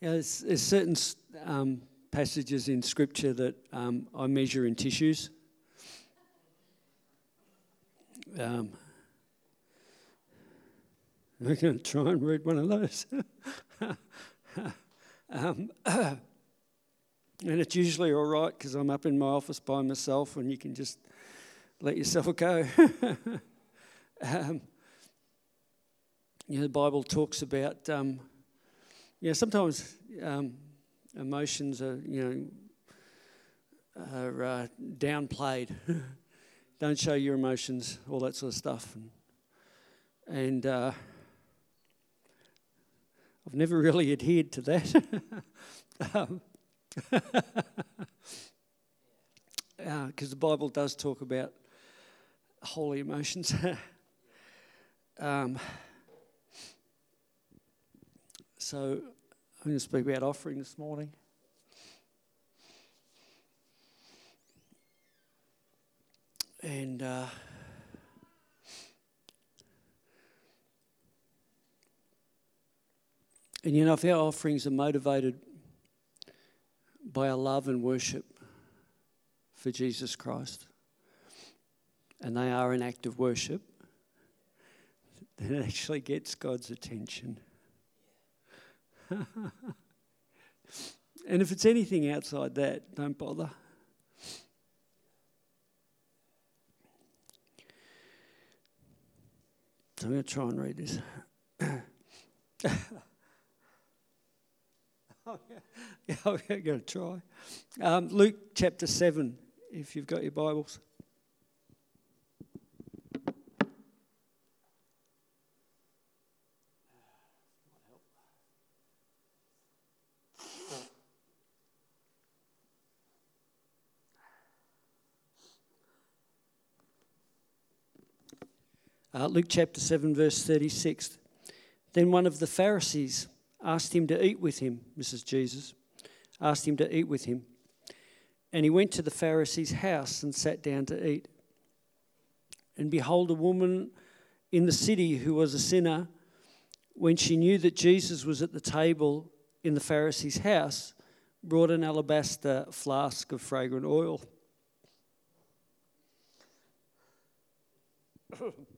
Yeah, there's, there's certain um, passages in Scripture that um, I measure in tissues. Um, I'm going to try and read one of those. um, and it's usually all right because I'm up in my office by myself and you can just let yourself go. um, you know, the Bible talks about, um, know, sometimes um, emotions are, you know, are uh, downplayed. Don't show your emotions, all that sort of stuff. And, and uh, I've never really adhered to that. um, because uh, the Bible does talk about holy emotions. um, so I'm going to speak about offering this morning. And uh, And you know, if our offerings are motivated by our love and worship for Jesus Christ, and they are an act of worship, then it actually gets God's attention. and if it's anything outside that, don't bother. So I'm going to try and read this. yeah, I'm going to try. Um, Luke chapter 7, if you've got your Bibles. Uh, Luke chapter 7, verse 36. Then one of the Pharisees asked him to eat with him, Mrs. Jesus, asked him to eat with him. And he went to the Pharisee's house and sat down to eat. And behold, a woman in the city who was a sinner, when she knew that Jesus was at the table in the Pharisee's house, brought an alabaster flask of fragrant oil.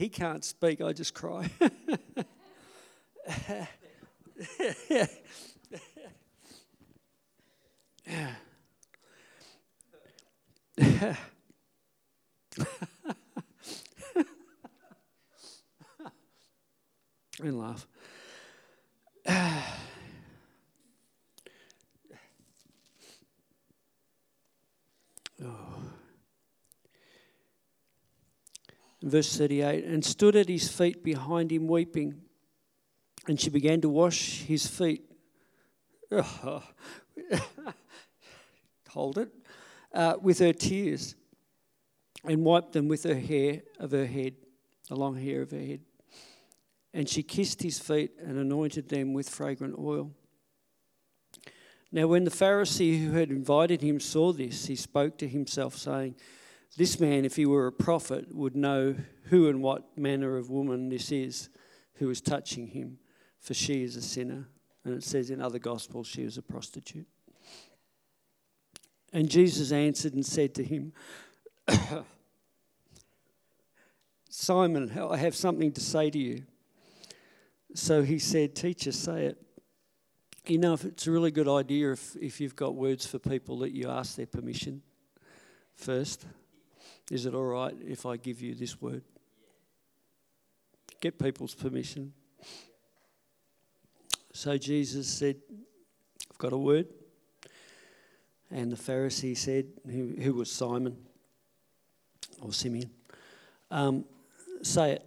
he can't speak, I just cry. and verse 38 and stood at his feet behind him weeping. And she began to wash his feet. Hold it. Uh, with her tears and wiped them with her hair of her head, the long hair of her head. And she kissed his feet and anointed them with fragrant oil. Now, when the Pharisee who had invited him saw this, he spoke to himself, saying, this man, if he were a prophet, would know who and what manner of woman this is who is touching him, for she is a sinner. And it says in other gospels she was a prostitute. And Jesus answered and said to him, Simon, I have something to say to you. So he said, Teacher, say it. You know, it's a really good idea if, if you've got words for people that you ask their permission first. Is it all right if I give you this word? Get people's permission. So Jesus said, I've got a word. And the Pharisee said, who, who was Simon or Simeon, um, say it.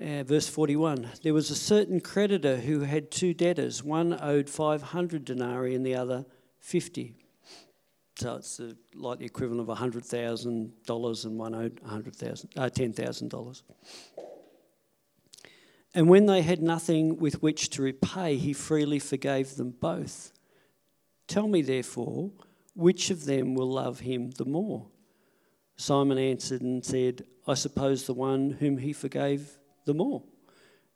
Uh, verse 41 There was a certain creditor who had two debtors. One owed 500 denarii and the other 50. So it's uh, like the equivalent of $100,000 and one owed 100,000, uh, $10,000. And when they had nothing with which to repay, he freely forgave them both. Tell me, therefore, which of them will love him the more? Simon answered and said, I suppose the one whom he forgave the more.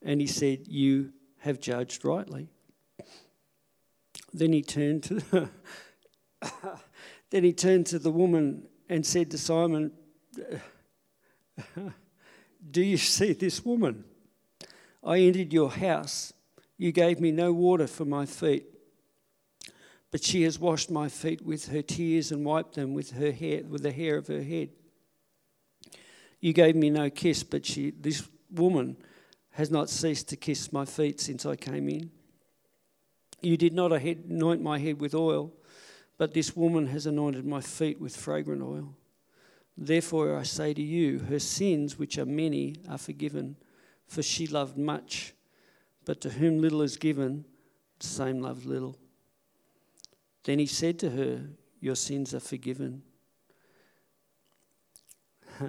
And he said, You have judged rightly. Then he turned to then he turned to the woman and said to Simon, Do you see this woman? I entered your house. You gave me no water for my feet, but she has washed my feet with her tears and wiped them with her hair, with the hair of her head. You gave me no kiss, but she, this woman has not ceased to kiss my feet since I came in. You did not anoint my head with oil, but this woman has anointed my feet with fragrant oil. Therefore, I say to you, her sins, which are many, are forgiven, for she loved much. But to whom little is given, the same loved little. Then he said to her, Your sins are forgiven.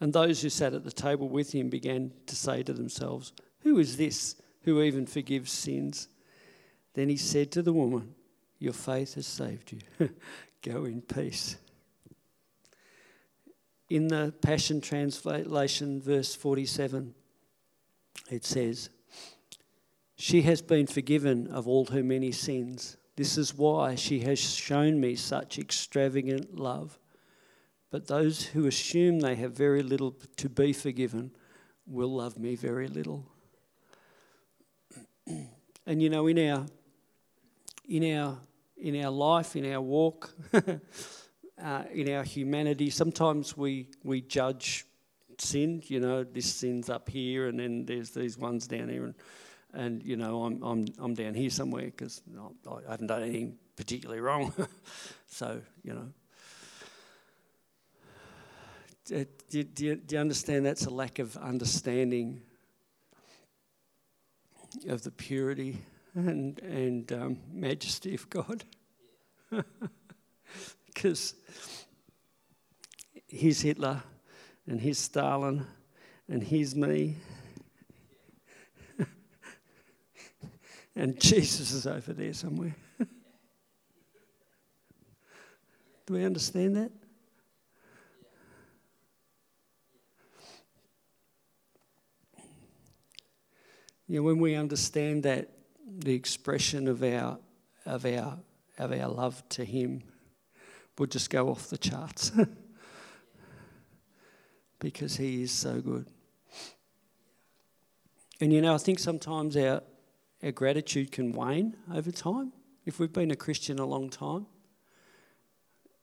and those who sat at the table with him began to say to themselves, Who is this who even forgives sins? Then he said to the woman, Your faith has saved you. Go in peace. In the Passion Translation, verse 47, it says, She has been forgiven of all her many sins. This is why she has shown me such extravagant love. But those who assume they have very little to be forgiven will love me very little. And you know, in our in our in our life, in our walk, uh, in our humanity, sometimes we we judge sin. You know, this sin's up here, and then there's these ones down here, and and you know, I'm I'm I'm down here somewhere because I haven't done anything particularly wrong. so you know, do, do, do, you understand that's a lack of understanding of the purity and, and um, majesty of God? Because he's Hitler and he's Stalin and he's me. and Jesus is over there somewhere. Do we understand that? Know, when we understand that, the expression of our, of our, of our love to Him would just go off the charts because He is so good. And you know, I think sometimes our, our gratitude can wane over time. If we've been a Christian a long time,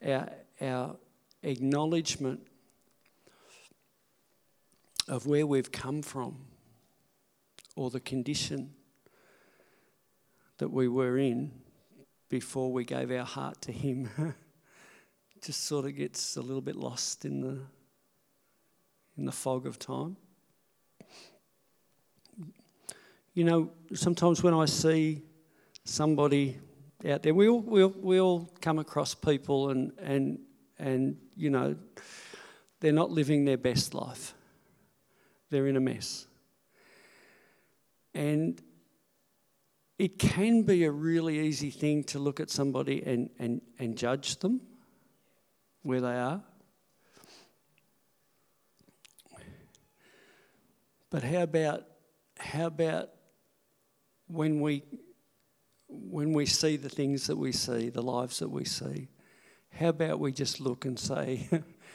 our, our acknowledgement of where we've come from or the condition that we were in before we gave our heart to Him just sort of gets a little bit lost in the in the fog of time. You know, sometimes when I see somebody out there, we all, we all, we all come across people and, and, and, you know, they're not living their best life. They're in a mess. And it can be a really easy thing to look at somebody and, and, and judge them where they are. But how about how about when we when we see the things that we see, the lives that we see, how about we just look and say,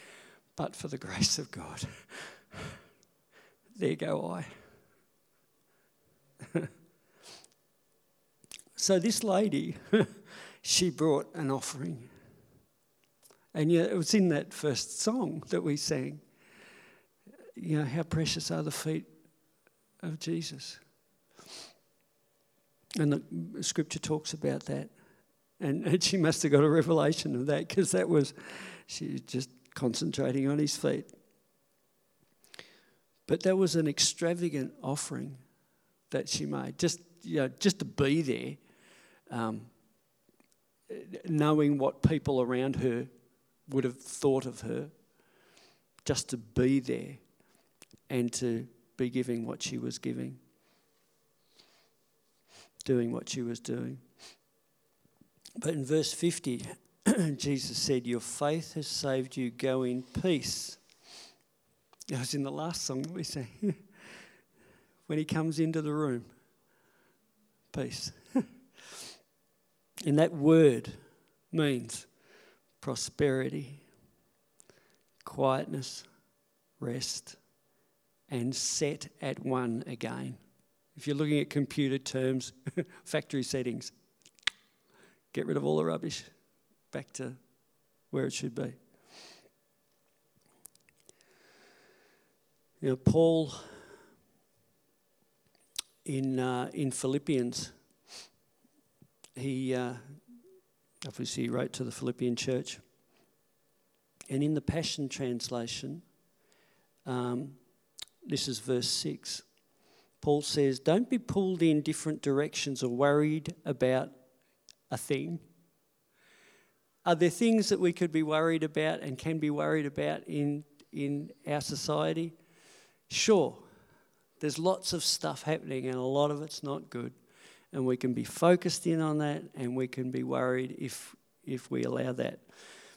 but for the grace of God, there go I. so this lady, she brought an offering. And yeah, it was in that first song that we sang. You know, how precious are the feet of Jesus. And the scripture talks about that. And, and she must have got a revelation of that because that was, she was just concentrating on his feet. But that was an extravagant offering that she made, just, you know, just to be there, um, knowing what people around her would have thought of her, just to be there and to be giving what she was giving, doing what she was doing. But in verse 50, Jesus said, Your faith has saved you. Go in peace. That was in the last song that we sang. when he comes into the room, peace. and that word means prosperity, quietness, rest, and set at one again. If you're looking at computer terms, factory settings, get rid of all the rubbish, back to where it should be. You know, Paul in uh, in Philippians, he uh, obviously wrote to the Philippian church, and in the Passion translation, um, this is verse six. Paul says, "Don't be pulled in different directions or worried about a thing." Are there things that we could be worried about and can be worried about in, in our society? Sure. There's lots of stuff happening and a lot of it's not good. And we can be focused in on that and we can be worried if, if we allow that.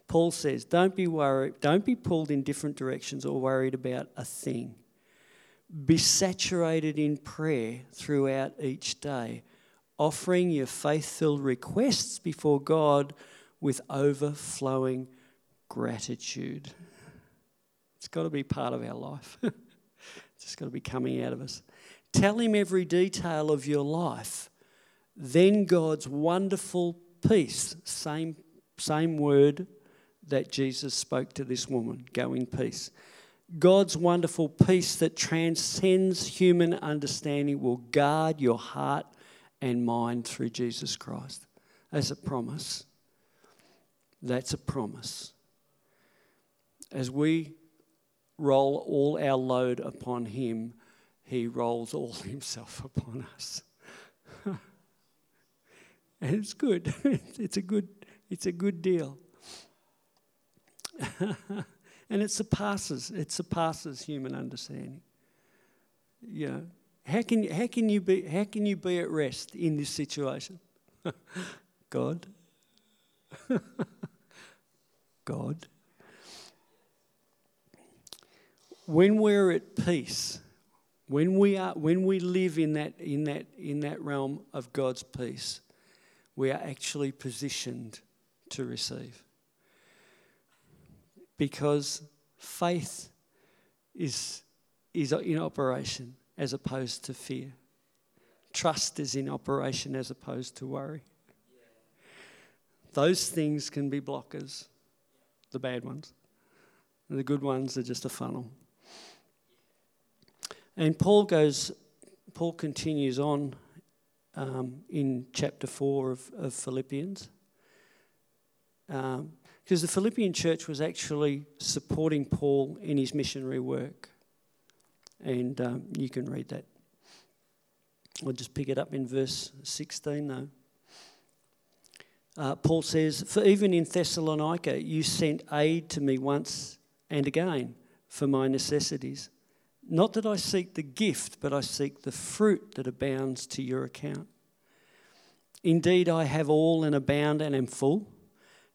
Paul says, don't be worried, don't be pulled in different directions or worried about a thing. Be saturated in prayer throughout each day, offering your faith filled requests before God with overflowing gratitude. It's got to be part of our life. it's just got to be coming out of us. Tell him every detail of your life. Then God's wonderful peace, same, same word that Jesus spoke to this woman go in peace. God's wonderful peace that transcends human understanding will guard your heart and mind through Jesus Christ That's a promise. That's a promise. As we roll all our load upon Him, He rolls all Himself upon us. And it's good. it's a good. It's a good deal. and it surpasses. It surpasses human understanding. You know, how can how can you be how can you be at rest in this situation? God. God. When we're at peace, when we are when we live in that in that in that realm of God's peace, we are actually positioned to receive. Because faith is is in operation as opposed to fear. Trust is in operation as opposed to worry. Those things can be blockers the bad ones. And the good ones are just a funnel. And Paul goes, Paul continues on um, in chapter 4 of, of Philippians. Because um, the Philippian church was actually supporting Paul in his missionary work. And um, you can read that. I'll just pick it up in verse 16 though. Uh, Paul says, For even in Thessalonica you sent aid to me once and again for my necessities. Not that I seek the gift, but I seek the fruit that abounds to your account. Indeed, I have all and abound and am full,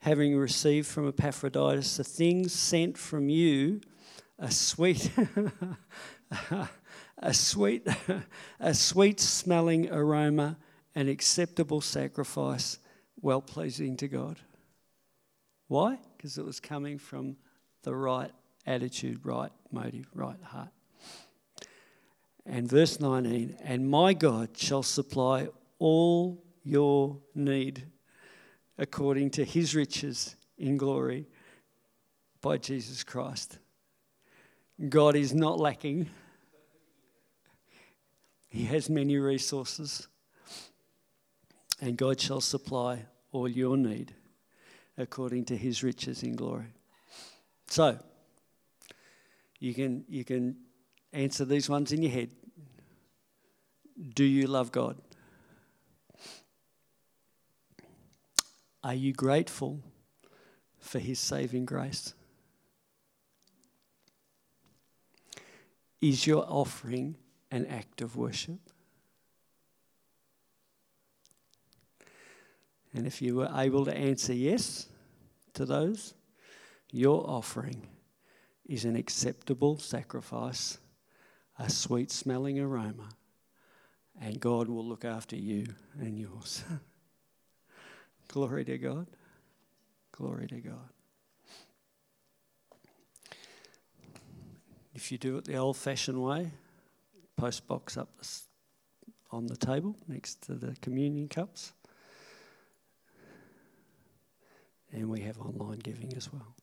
having received from Epaphroditus the things sent from you, a sweet, a sweet, a sweet smelling aroma, an acceptable sacrifice well pleasing to God. Why? Because it was coming from the right attitude, right motive, right heart. And verse 19, and my God shall supply all your need according to his riches in glory by Jesus Christ. God is not lacking, he has many resources and God shall supply all your need according to his riches in glory. So, you can, you can answer these ones in your head. Do you love God? Are you grateful for his saving grace? Is your offering an act of worship? And if you were able to answer yes, to those, your offering is an acceptable sacrifice, a sweet smelling aroma, and God will look after you and yours. Glory to God. Glory to God. If you do it the old fashioned way, post box up on the table next to the communion cups. And we have online giving as well.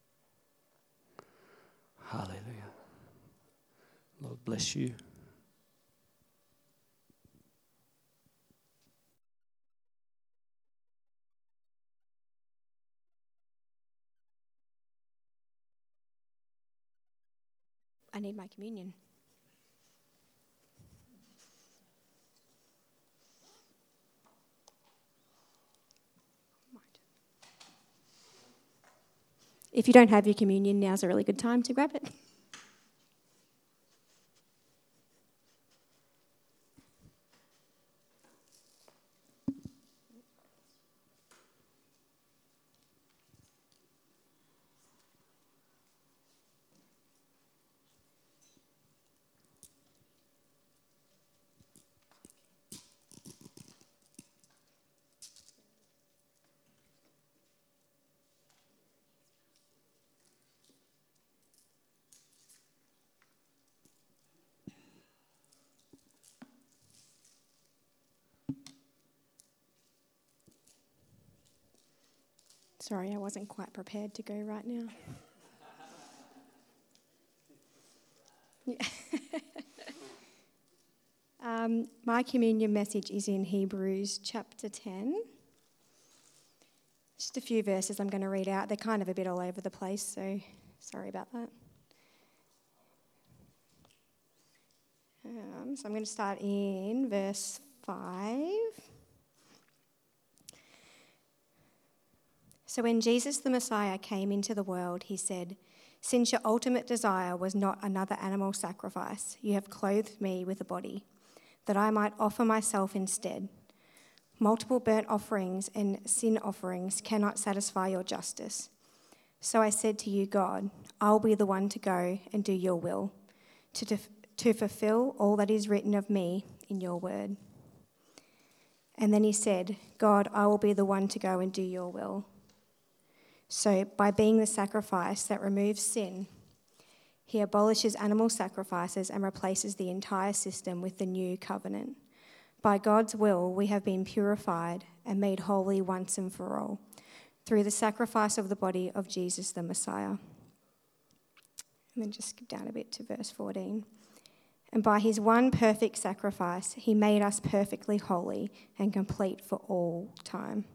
Hallelujah. Lord bless you. I need my communion. If you don't have your communion, now's a really good time to grab it. Sorry, I wasn't quite prepared to go right now. Um, my communion message is in Hebrews chapter 10. Just a few verses I'm going to read out. They're kind of a bit all over the place, so sorry about that. Um, so I'm going to start in verse 5. So when Jesus the Messiah came into the world, he said, Since your ultimate desire was not another animal sacrifice, you have clothed me with a body, that I might offer myself instead. Multiple burnt offerings and sin offerings cannot satisfy your justice. So I said to you, God, I'll be the one to go and do your will, to, def- to fulfill all that is written of me in your word. And then he said, God, I will be the one to go and do your will. So, by being the sacrifice that removes sin, he abolishes animal sacrifices and replaces the entire system with the new covenant. By God's will, we have been purified and made holy once and for all through the sacrifice of the body of Jesus the Messiah. And then just skip down a bit to verse 14. And by his one perfect sacrifice, he made us perfectly holy and complete for all time.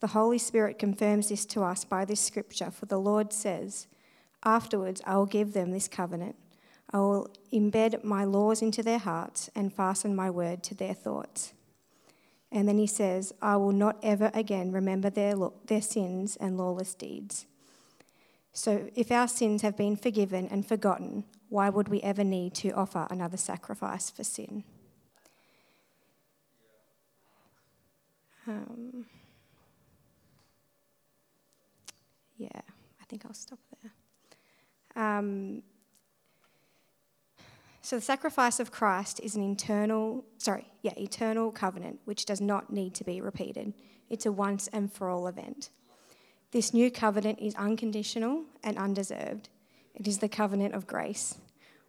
The Holy Spirit confirms this to us by this scripture, for the Lord says, Afterwards I will give them this covenant. I will embed my laws into their hearts and fasten my word to their thoughts. And then he says, I will not ever again remember their, their sins and lawless deeds. So if our sins have been forgiven and forgotten, why would we ever need to offer another sacrifice for sin? Um, yeah, I think I'll stop there. Um, so the sacrifice of Christ is an internal, sorry, yeah, eternal covenant which does not need to be repeated. It's a once and for all event. This new covenant is unconditional and undeserved. It is the covenant of grace.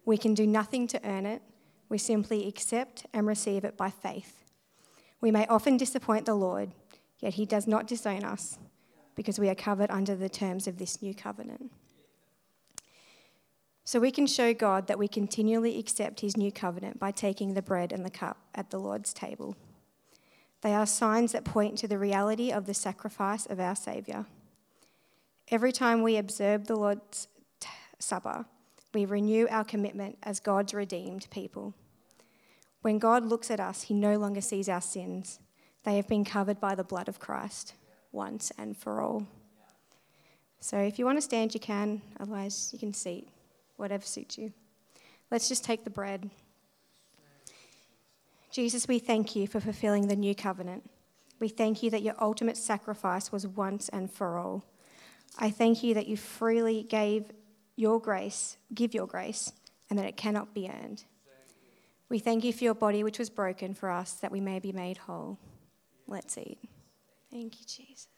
We can do nothing to earn it. We simply accept and receive it by faith. We may often disappoint the Lord, yet he does not disown us because we are covered under the terms of this new covenant. So we can show God that we continually accept his new covenant by taking the bread and the cup at the Lord's table. They are signs that point to the reality of the sacrifice of our Saviour. Every time we observe the Lord's t- Supper, we renew our commitment as God's redeemed people. When God looks at us, he no longer sees our sins, they have been covered by the blood of Christ once and for all. So if you want to stand, you can. Otherwise, you can seat, whatever suits you. Let's just take the bread. Jesus, we thank you for fulfilling the new covenant. We thank you that your ultimate sacrifice was once and for all. I thank you that you freely gave your grace, give your grace, and that it cannot be earned. We thank you for your body, which was broken for us, that we may be made whole. Let's eat. Thank you, Jesus.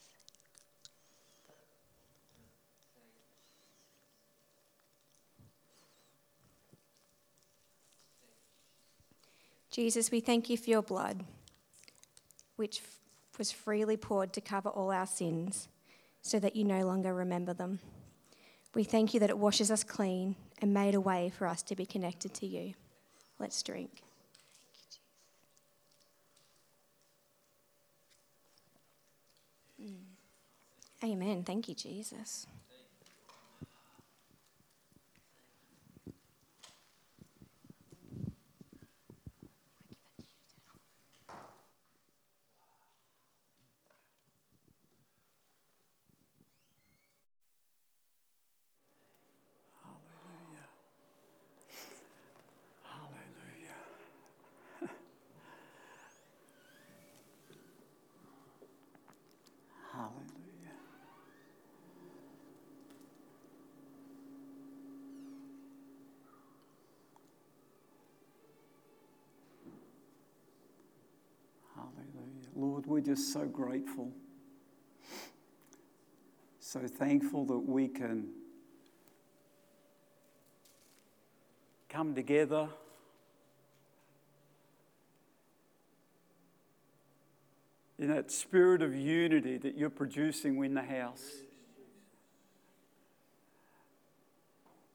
Jesus, we thank you for your blood, which was freely poured to cover all our sins, so that you no longer remember them. We thank you that it washes us clean and made a way for us to be connected to you. Let's drink. Amen. Thank you, Jesus. Lord, we're just so grateful. So thankful that we can come together. In that spirit of unity that you're producing in the house,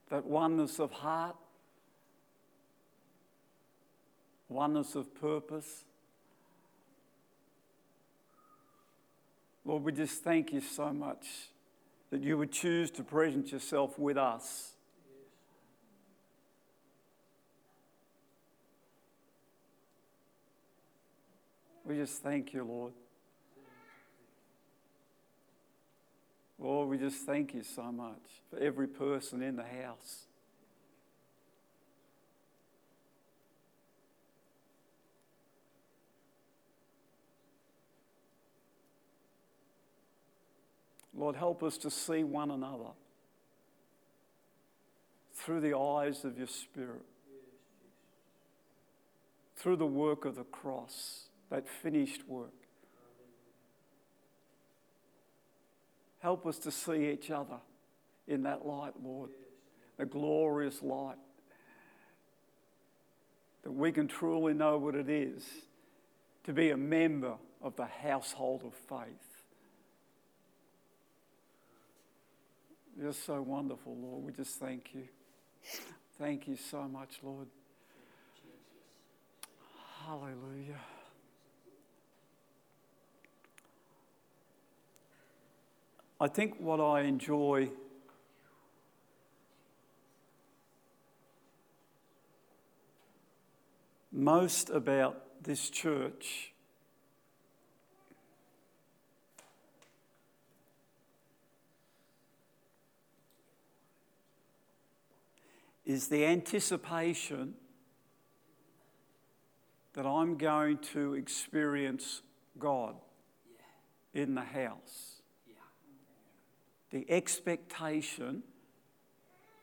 that oneness of heart, oneness of purpose. Lord, we just thank you so much that you would choose to present yourself with us. We just thank you, Lord. Lord, we just thank you so much for every person in the house. Lord, help us to see one another through the eyes of your Spirit, through the work of the cross, that finished work. Help us to see each other in that light, Lord, a glorious light, that we can truly know what it is to be a member of the household of faith. You're so wonderful, Lord. We just thank you. Thank you so much, Lord. Hallelujah. I think what I enjoy most about this church is the anticipation that I'm going to experience God in the house. The expectation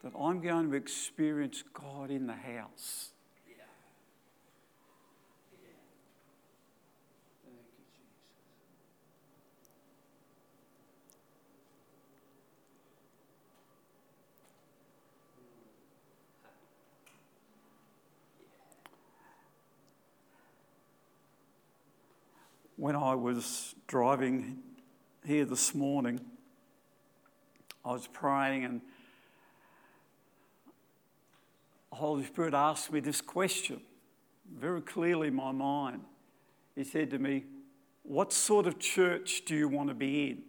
that I'm going to experience God in the house. When I was driving here this morning, I was praying and the Holy Spirit asked me this question very clearly in my mind. He said to me, What sort of church do you want to be in?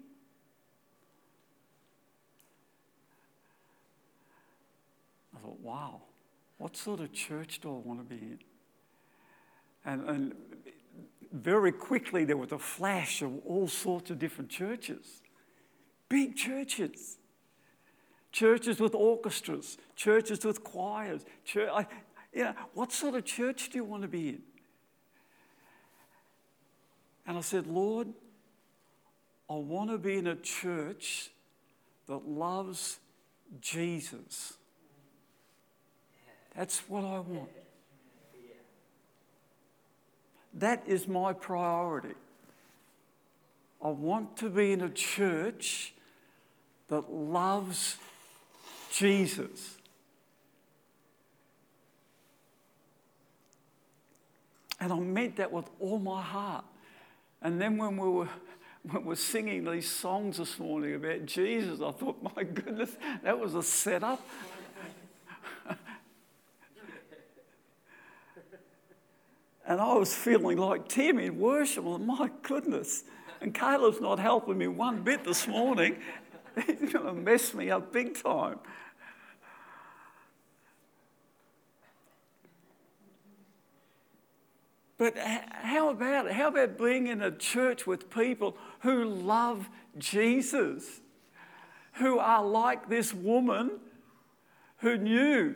I thought, wow, what sort of church do I want to be in? And, and very quickly there was a flash of all sorts of different churches. Big churches. Churches with orchestras, churches with choirs. Church, I, you know, what sort of church do you want to be in? And I said, Lord, I want to be in a church that loves Jesus. That's what I want. That is my priority. I want to be in a church that loves Jesus. And I meant that with all my heart. And then when we were when we're singing these songs this morning about Jesus, I thought, my goodness, that was a setup. And I was feeling like Tim in worship. Well, my goodness. And Caleb's not helping me one bit this morning. He's going to mess me up big time. But how about? How about being in a church with people who love Jesus, who are like this woman who knew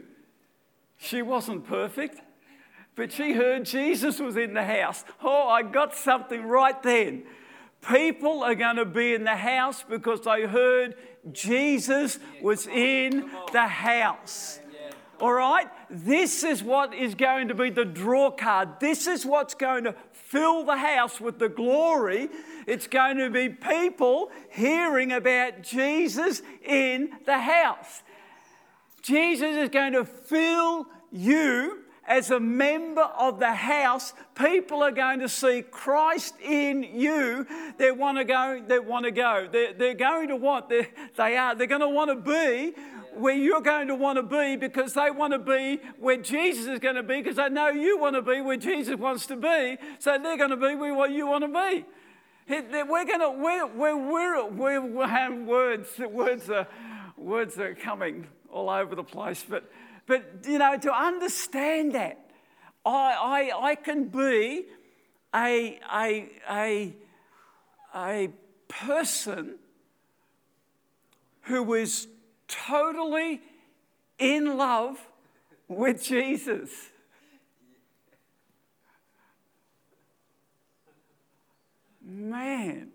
she wasn't perfect, but she heard Jesus was in the house. Oh, I got something right then. People are going to be in the house because they heard Jesus was in the house. All right? This is what is going to be the draw card. This is what's going to fill the house with the glory. It's going to be people hearing about Jesus in the house. Jesus is going to fill you as a member of the house, people are going to see Christ in you. They want to go. They want to go. They're, they're going to want. They're, they are. They're going to want to be where you're going to want to be because they want to be where Jesus is going to be because they know you want to be where Jesus wants to be. So they're going to be where you want to be. We're going to, we're, we're, we're, we're words, words are, words are coming all over the place. But, but you know, to understand that, I, I, I can be a, a, a, a person who is totally in love with Jesus. Man.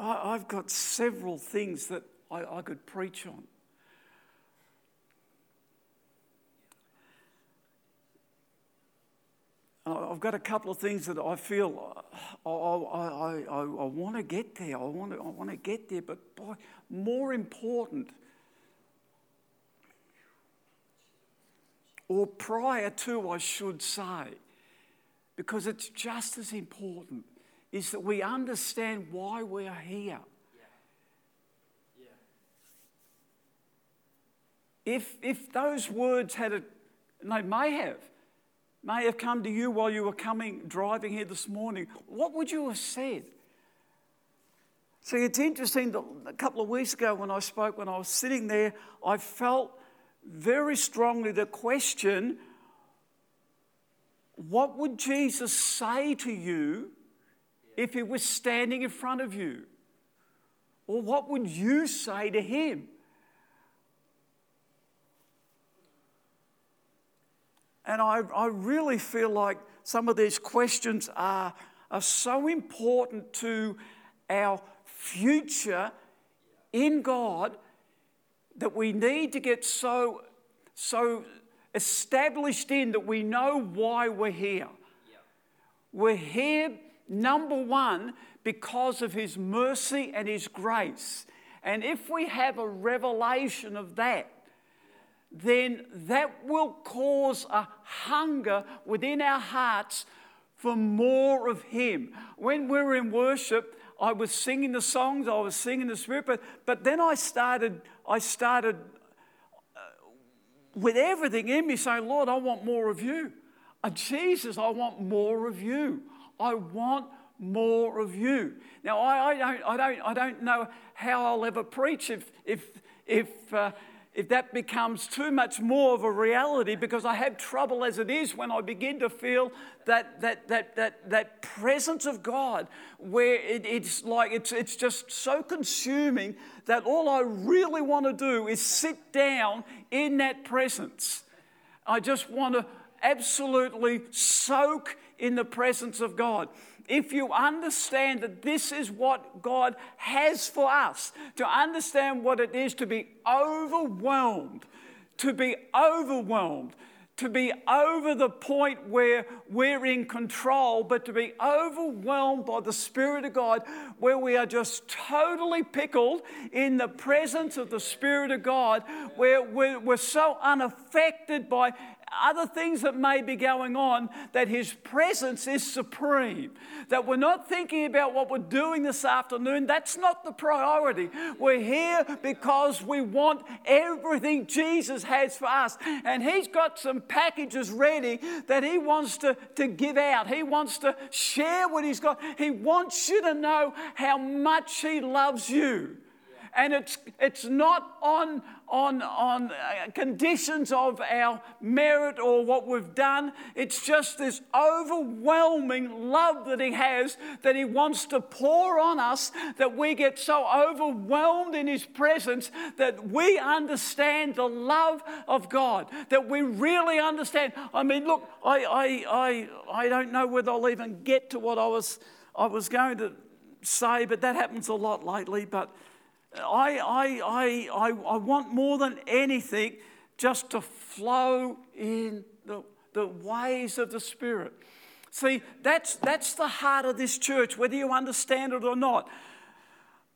I, have got several things that I, I could preach on. I've got a couple of things that I feel uh, I, I, I, I want to get there. I want to, I want to get there. But boy, more important, or prior to, I should say, because it's just as important, is that we understand why we are here. If, if those words had, a, they may have, may have come to you while you were coming, driving here this morning, what would you have said? See, it's interesting that a couple of weeks ago when I spoke, when I was sitting there, I felt very strongly the question what would Jesus say to you if he was standing in front of you? Or what would you say to him? And I, I really feel like some of these questions are, are so important to our future in God that we need to get so, so established in that we know why we're here. We're here, number one, because of His mercy and His grace. And if we have a revelation of that, then that will cause a hunger within our hearts for more of Him. When we were in worship, I was singing the songs, I was singing the Spirit, but, but then I started, I started uh, with everything in me saying, Lord, I want more of you. Uh, Jesus, I want more of you. I want more of you. Now, I, I, don't, I, don't, I don't know how I'll ever preach if, if, if, uh, if that becomes too much more of a reality because I have trouble as it is when I begin to feel that, that, that, that, that presence of God where it, it's like it's, it's just so consuming that all I really want to do is sit down in that presence. I just want to absolutely soak in the presence of God. If you understand that this is what God has for us, to understand what it is to be overwhelmed, to be overwhelmed, to be over the point where we're in control, but to be overwhelmed by the Spirit of God, where we are just totally pickled in the presence of the Spirit of God, where we're, so unaffected by other things that may be going on, that His presence is supreme. That we're not thinking about what we're doing this afternoon. That's not the priority. We're here because we want everything Jesus has for us. And He's got some packages ready that He wants to, to give out. He wants to share what He's got. He wants you to know how much He loves you. And it's, it's not on, on, on uh, conditions of our merit or what we've done. It's just this overwhelming love that He has that He wants to pour on us that we get so overwhelmed in His presence that we understand the love of God, that we really understand. I mean, look, I, I, I, I don't know whether I'll even get to what I was, I was going to say, but that happens a lot lately. But I, I, I, I, want more than anything just to flow in the, the ways of the Spirit. See, that's, that's the heart of this church, whether you understand it or not.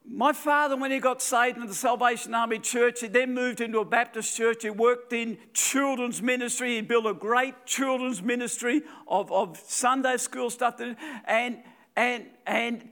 My father, when he got saved in the Salvation Army Church, he then moved into a Baptist church. He worked in children's ministry. He built a great children's ministry of, of Sunday school stuff. And, and, and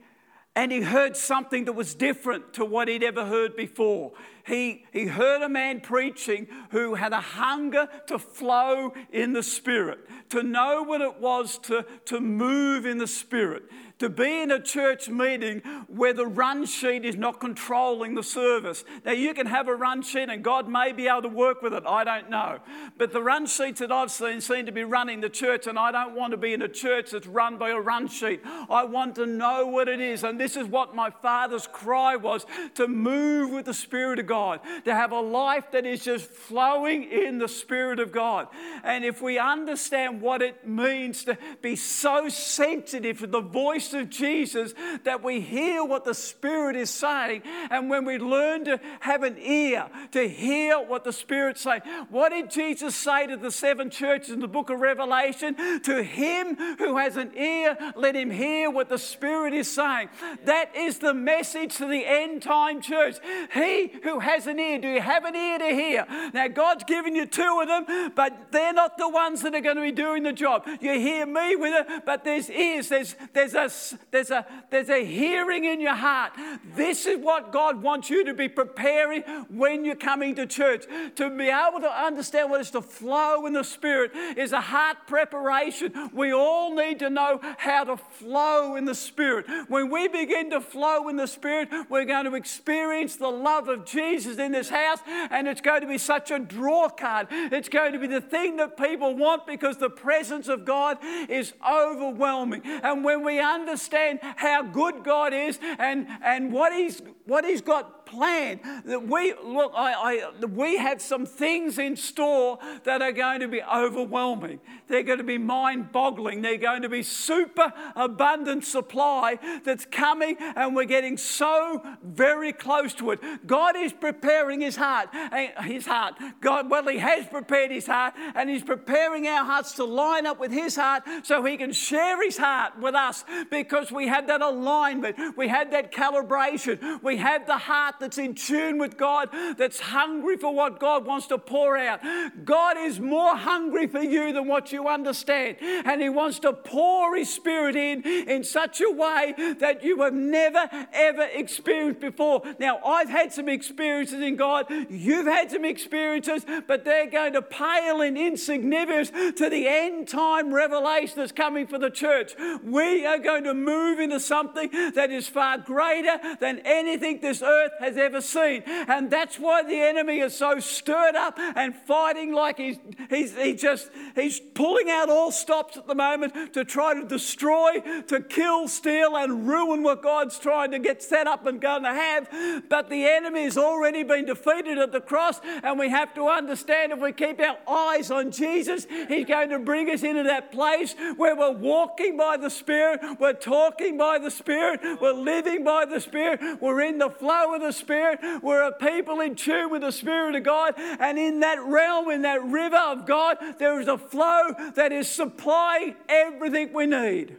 and he heard something that was different to what he'd ever heard before. He, he heard a man preaching who had a hunger to flow in the Spirit, to know what it was to, to move in the Spirit to be in a church meeting where the run sheet is not controlling the service. Now, you can have a run sheet and God may be able to work with it, I don't know. But the run sheets that I've seen seem to be running the church, and I don't want to be in a church that's run by a run sheet. I want to know what it is, and this is what my father's cry was to move with the Spirit of God, to have a life that is just flowing in the Spirit of God. And if we understand what it means to be so sensitive to the voice of Jesus that we hear what the Spirit is saying. And when we learn to have an ear to hear what the Spirit's saying, what did Jesus say to the seven churches in the book of Revelation? To him who has an ear, let him hear what the Spirit is saying. That is the message to the end time church. He who has an ear, do you have an ear to hear? Now, God's given you two of them, but they're not the ones that are going to be doing the job. You hear me with it, but there's ears, there's, there's a there's a, there's a hearing in your heart. This is what God wants you to be preparing when you're coming to church. To be able to understand what is to flow in the Spirit is a heart preparation. We all need to know how to flow in the Spirit. When we begin to flow in the Spirit, we're going to experience the love of Jesus in this house, and it's going to be such a draw card. It's going to be the thing that people want because the presence of God is overwhelming. And when we understand understand how good God is and, and what, he's, what He's got planned. That we look, I, I, we have some things in store that are going to be overwhelming. They're going to be mind-boggling. They're going to be super abundant supply that's coming, and we're getting so very close to it. God is preparing His heart. Eh, his heart. God, well, He has prepared His heart, and He's preparing our hearts to line up with His heart, so He can share His heart with us. Because we had that alignment, we had that calibration, we have the heart that's in tune with God, that's hungry for what God wants to pour out. God is more hungry for you than what you understand. And He wants to pour His Spirit in in such a way that you have never, ever experienced before. Now, I've had some experiences in God, you've had some experiences, but they're going to pale in insignificance to the end time revelation that's coming for the church. We are going to move into something that is far greater than anything this earth has has ever seen. And that's why the enemy is so stirred up and fighting like he's, he's, he just, he's pulling out all stops at the moment to try to destroy, to kill, steal, and ruin what God's trying to get set up and going to have. But the enemy has already been defeated at the cross, and we have to understand if we keep our eyes on Jesus, He's going to bring us into that place where we're walking by the Spirit, we're talking by the Spirit, we're living by the Spirit, we're in the flow of the Spirit, we're a people in tune with the Spirit of God, and in that realm, in that river of God, there is a flow that is supplying everything we need.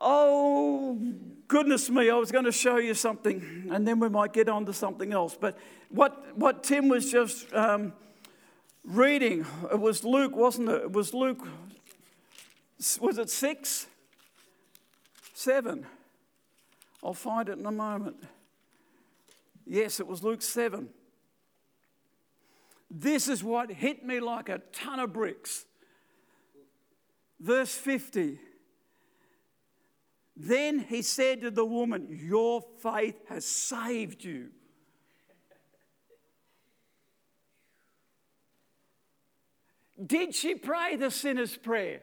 Oh, goodness me, I was going to show you something, and then we might get on to something else. But what, what Tim was just um, reading, it was Luke, wasn't it? It was Luke, was it six? Seven. I'll find it in a moment. Yes, it was Luke 7. This is what hit me like a ton of bricks. Verse 50. Then he said to the woman, Your faith has saved you. Did she pray the sinner's prayer?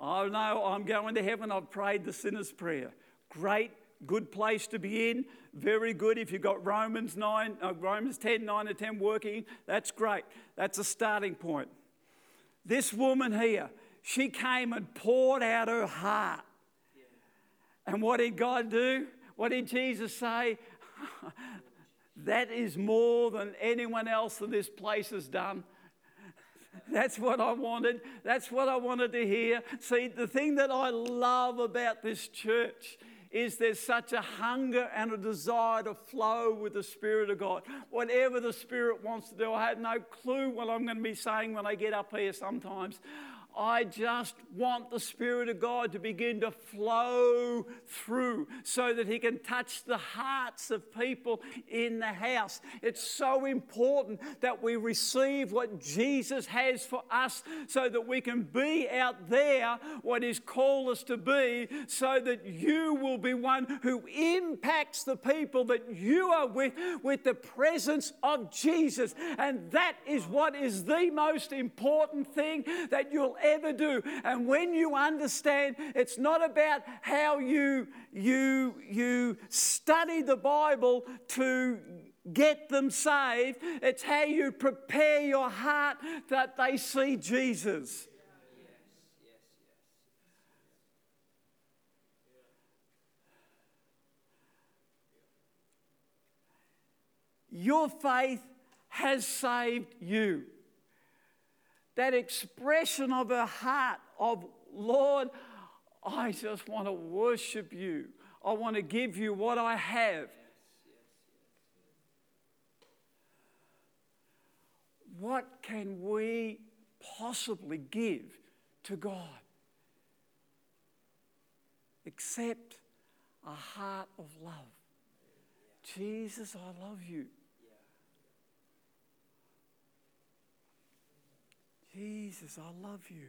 Oh no, I'm going to heaven. I've prayed the sinner's prayer. Great, good place to be in. Very good. If you've got Romans 9, uh, Romans 10, 9 to 10 working, that's great. That's a starting point. This woman here, she came and poured out her heart. And what did God do? What did Jesus say? that is more than anyone else in this place has done. That's what I wanted. That's what I wanted to hear. See, the thing that I love about this church is there's such a hunger and a desire to flow with the Spirit of God. Whatever the Spirit wants to do, I have no clue what I'm going to be saying when I get up here sometimes. I just want the Spirit of God to begin to flow through so that He can touch the hearts of people in the house. It's so important that we receive what Jesus has for us so that we can be out there what He's called us to be, so that you will be one who impacts the people that you are with with the presence of Jesus. And that is what is the most important thing that you'll ever do. And when you understand, it's not about how you, you, you study the Bible to get them saved, it's how you prepare your heart that they see Jesus. Your faith has saved you that expression of her heart of, Lord, I just want to worship you. I want to give you what I have. What can we possibly give to God except a heart of love? Jesus, I love you. Jesus, I love you.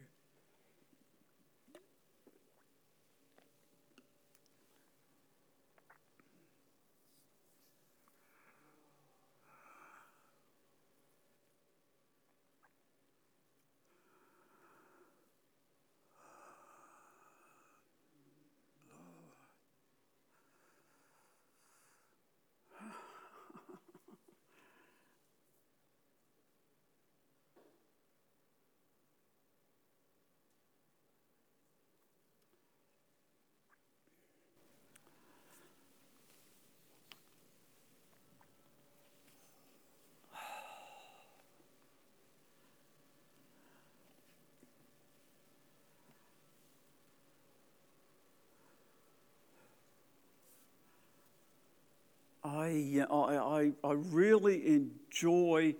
Uh, I, I, I really enjoy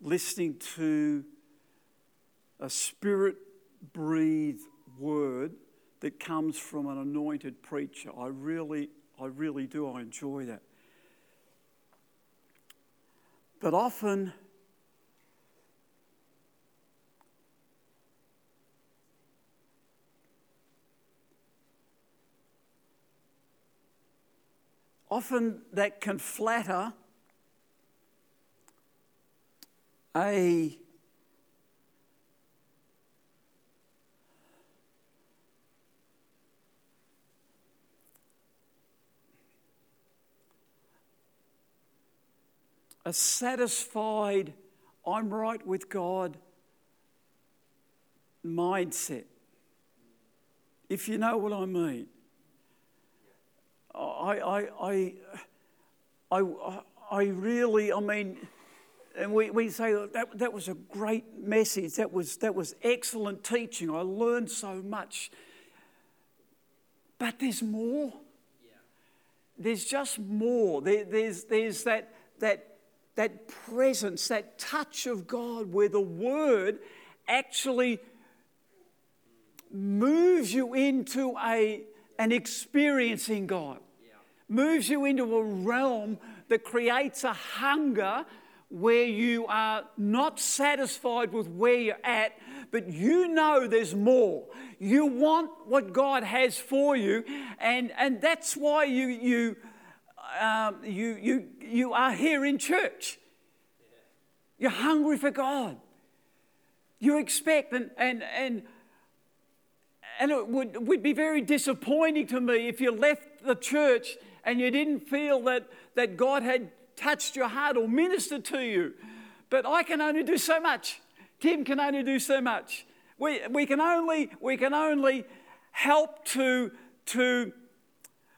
listening to a spirit breathed word that comes from an anointed preacher. I really, I really do. I enjoy that. But often, often that can flatter a a satisfied, I'm right with God mindset. If you know what I mean. I, I, I, I, I really, I mean, and we, we say that, that was a great message. That was, that was excellent teaching. I learned so much. But there's more. There's just more. There, there's, there's that, that that presence, that touch of God, where the Word actually moves you into a, an experiencing God, moves you into a realm that creates a hunger where you are not satisfied with where you're at, but you know there's more. You want what God has for you, and, and that's why you, you um, you, you, you are here in church. You're hungry for God. You expect, and, and, and, and it would, would be very disappointing to me if you left the church and you didn't feel that, that God had touched your heart or ministered to you. But I can only do so much. Tim can only do so much. We, we, can, only, we can only help to, to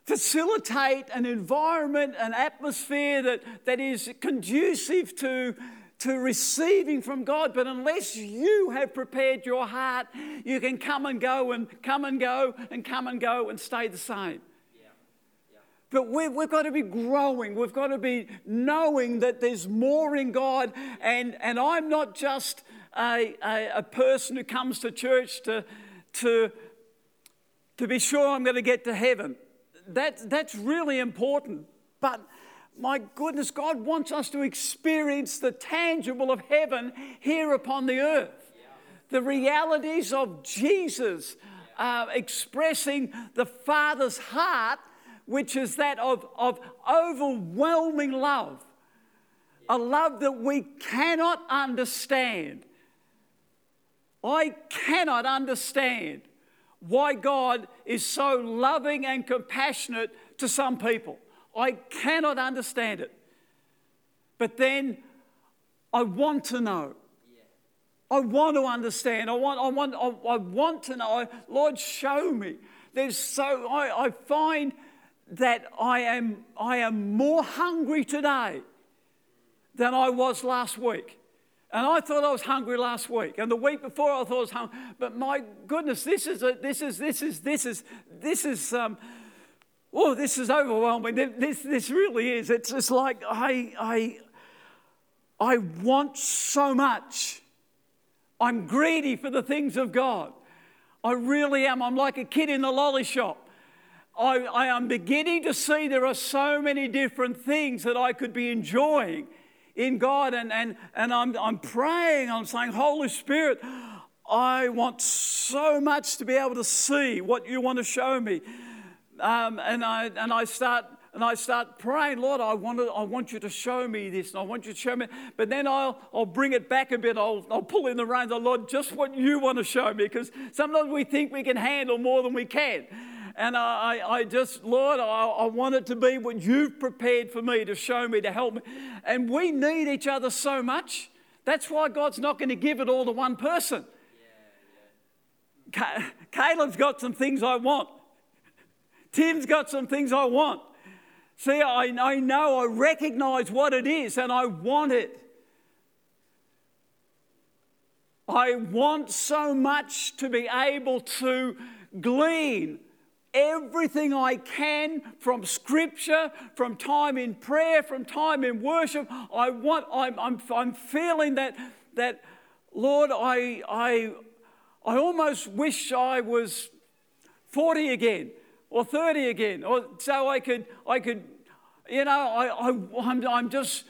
facilitate an environment, an atmosphere that, that is conducive to, to receiving from God. But unless you have prepared your heart, you can come and go and come and go and come and go and stay the same. But we've, we've, got to be growing. We've got to be knowing that there's more in God. And, and I'm not just a, a, a person who comes to church to, to, to be sure I'm going to get to heaven that, that's really important. But my goodness, God wants us to experience the tangible of heaven here upon the earth. The realities of Jesus uh, expressing the Father's heart, which is that of, of overwhelming love. A love that we cannot understand. I cannot understand why God is so loving and compassionate to some people. I cannot understand it. But then I want to know. I want to understand. I want, I want, I, want to know. Lord, show me. There's so, I, I find that I am, I am more hungry today than I was last week. And I thought I was hungry last week, and the week before I thought I was hungry. But my goodness, this is a, this is this is this is this is um, oh, this is overwhelming. This this really is. It's just like I I I want so much. I'm greedy for the things of God. I really am. I'm like a kid in the lolly shop. I, I am beginning to see there are so many different things that I could be enjoying in God. And, and, and I'm, I'm praying, I'm saying, Holy Spirit, I want so much to be able to see what you want to show me. Um, and, I, and I start and I start praying, Lord, I want, to, I want you to show me this, and I want you to show me. But then I'll, I'll bring it back a bit. I'll, I'll pull in the reins. Lord, just what you want to show me, because sometimes we think we can handle more than we can. And I, I just, Lord, I, I want it to be what you've prepared for me to show me, to help me. And we need each other so much. That's why God's not going to give it all to one person. Caleb's got some things I want. Tim's got some things I want. See, I, I know, I recognize what it is and I want it. I want so much to be able to glean everything I can from scripture, from time in prayer, from time in worship. I want, I'm, I'm, I'm feeling that, that Lord, I, I, I almost wish I was 40 again or 30 again, or so I could, I could, you know, I, I, I'm, I'm just,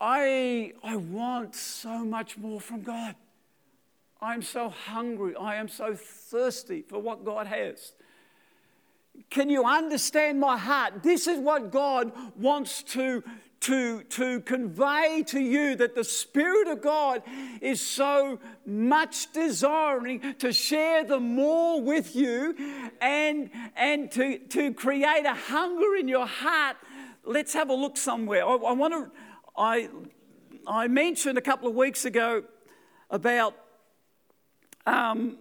I, I want so much more from God. I'm so hungry. I am so thirsty for what God has. Can you understand my heart? This is what God wants to, to, to convey to you that the Spirit of God is so much desiring to share the more with you and, and to, to create a hunger in your heart. Let's have a look somewhere. I, I want to, I, I mentioned a couple of weeks ago about um,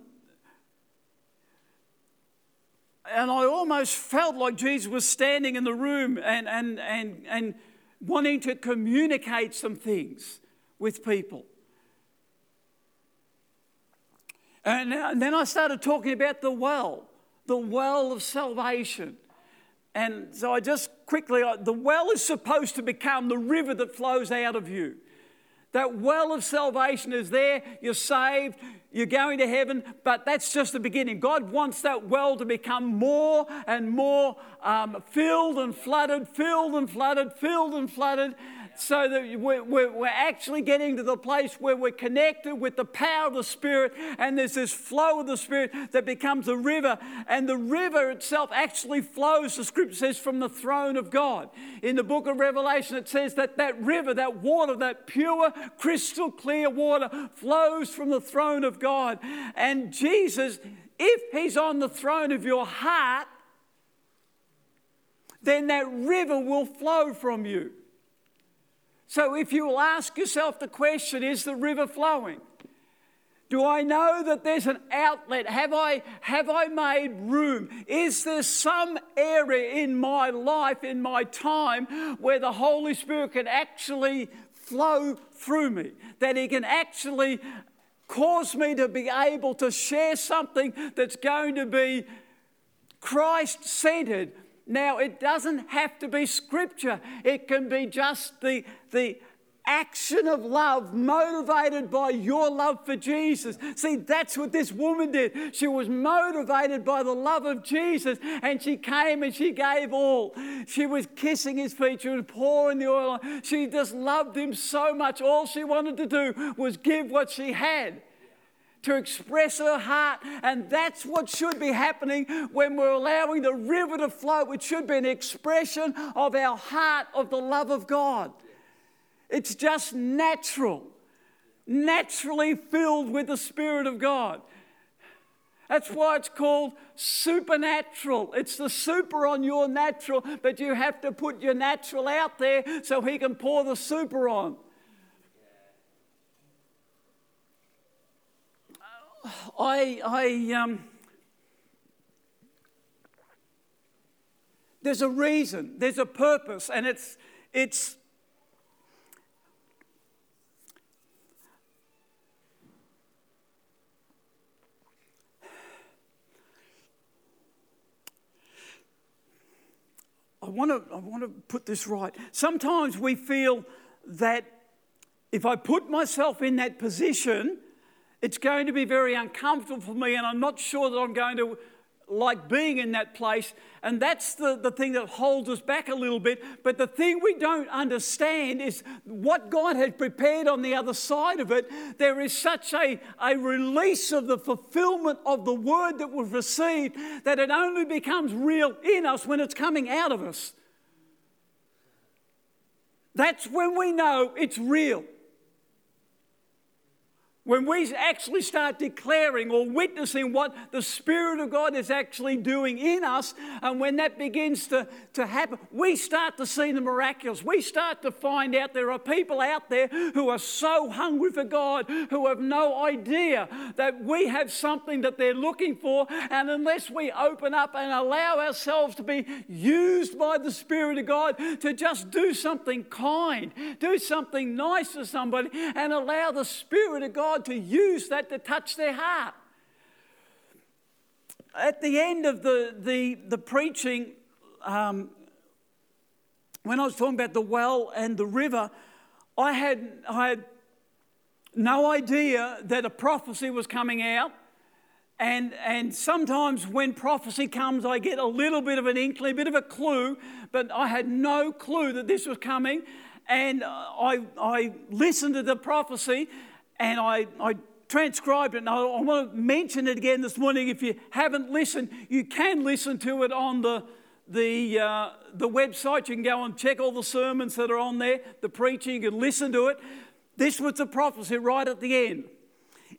and I almost felt like Jesus was standing in the room and, and, and, and wanting to communicate some things with people. And, and then I started talking about the well, the well of salvation. And so I just quickly, the well is supposed to become the river that flows out of you. That well of salvation is there. You're saved. You're going to heaven. But that's just the beginning. God wants that well to become more and more um, filled and flooded, filled and flooded, filled and flooded so that we're, we're, actually getting to the place where we're connected with the power of the Spirit, and there's this flow of the Spirit that becomes a river, and the river itself actually flows, the scripture says, from the throne of God. In the book of Revelation, it says that that river, that water, that pure, crystal clear water flows from the throne of God. And Jesus, if He's on the throne of your heart, then that river will flow from you. So if you will ask yourself the question is the river flowing? Do I know that there's an outlet? Have I, have I made room? Is there some area in my life, in my time, where the Holy Spirit can actually flow through me? That He can actually cause me to be able to share something that's going to be Christ centered, now, it doesn't have to be scripture, it can be just the, the action of love motivated by your love for Jesus. See, that's what this woman did. She was motivated by the love of Jesus and she came and she gave all. She was kissing his feet, she was pouring the oil on. She just loved him so much. All she wanted to do was give what she had to express her heart. And that's what should be happening when we're allowing the river to flow. It should be an expression of our heart of the love of God. It's just natural, naturally filled with the Spirit of God. That's why it's called supernatural. It's the super on your natural, but you have to put your natural out there so He can pour the super on. I, I, um, there's a reason, there's a purpose, and it's, it's, I want to I want to put this right. Sometimes we feel that if I put myself in that position, it's going to be very uncomfortable for me, and I'm not sure that I'm going to like being in that place. And that's the, the thing that holds us back a little bit. But the thing we don't understand is what God has prepared on the other side of it. There is such a, a release of the fulfillment of the word that we've received that it only becomes real in us when it's coming out of us. That's when we know it's real. When we actually start declaring or witnessing what the Spirit of God is actually doing in us, and when that begins to, to happen, we start to see the miraculous. We start to find out there are people out there who are so hungry for God, who have no idea that we have something that they're looking for. And unless we open up and allow ourselves to be used by the Spirit of God to just do something kind, do something nice to somebody, and allow the Spirit of God God to use that to touch their heart. At the end of the, the, the preaching, um, when I was talking about the well and the river, I had, I had no idea that a prophecy was coming out. And, and sometimes when prophecy comes, I get a little bit of an inkling, a bit of a clue, but I had no clue that this was coming. And I, I listened to the prophecy, and I, I transcribed it, and I, I want to mention it again this morning. If you haven't listened, you can listen to it on the the, uh, the website. You can go and check all the sermons that are on there, the preaching, you can listen to it. This was the prophecy right at the end.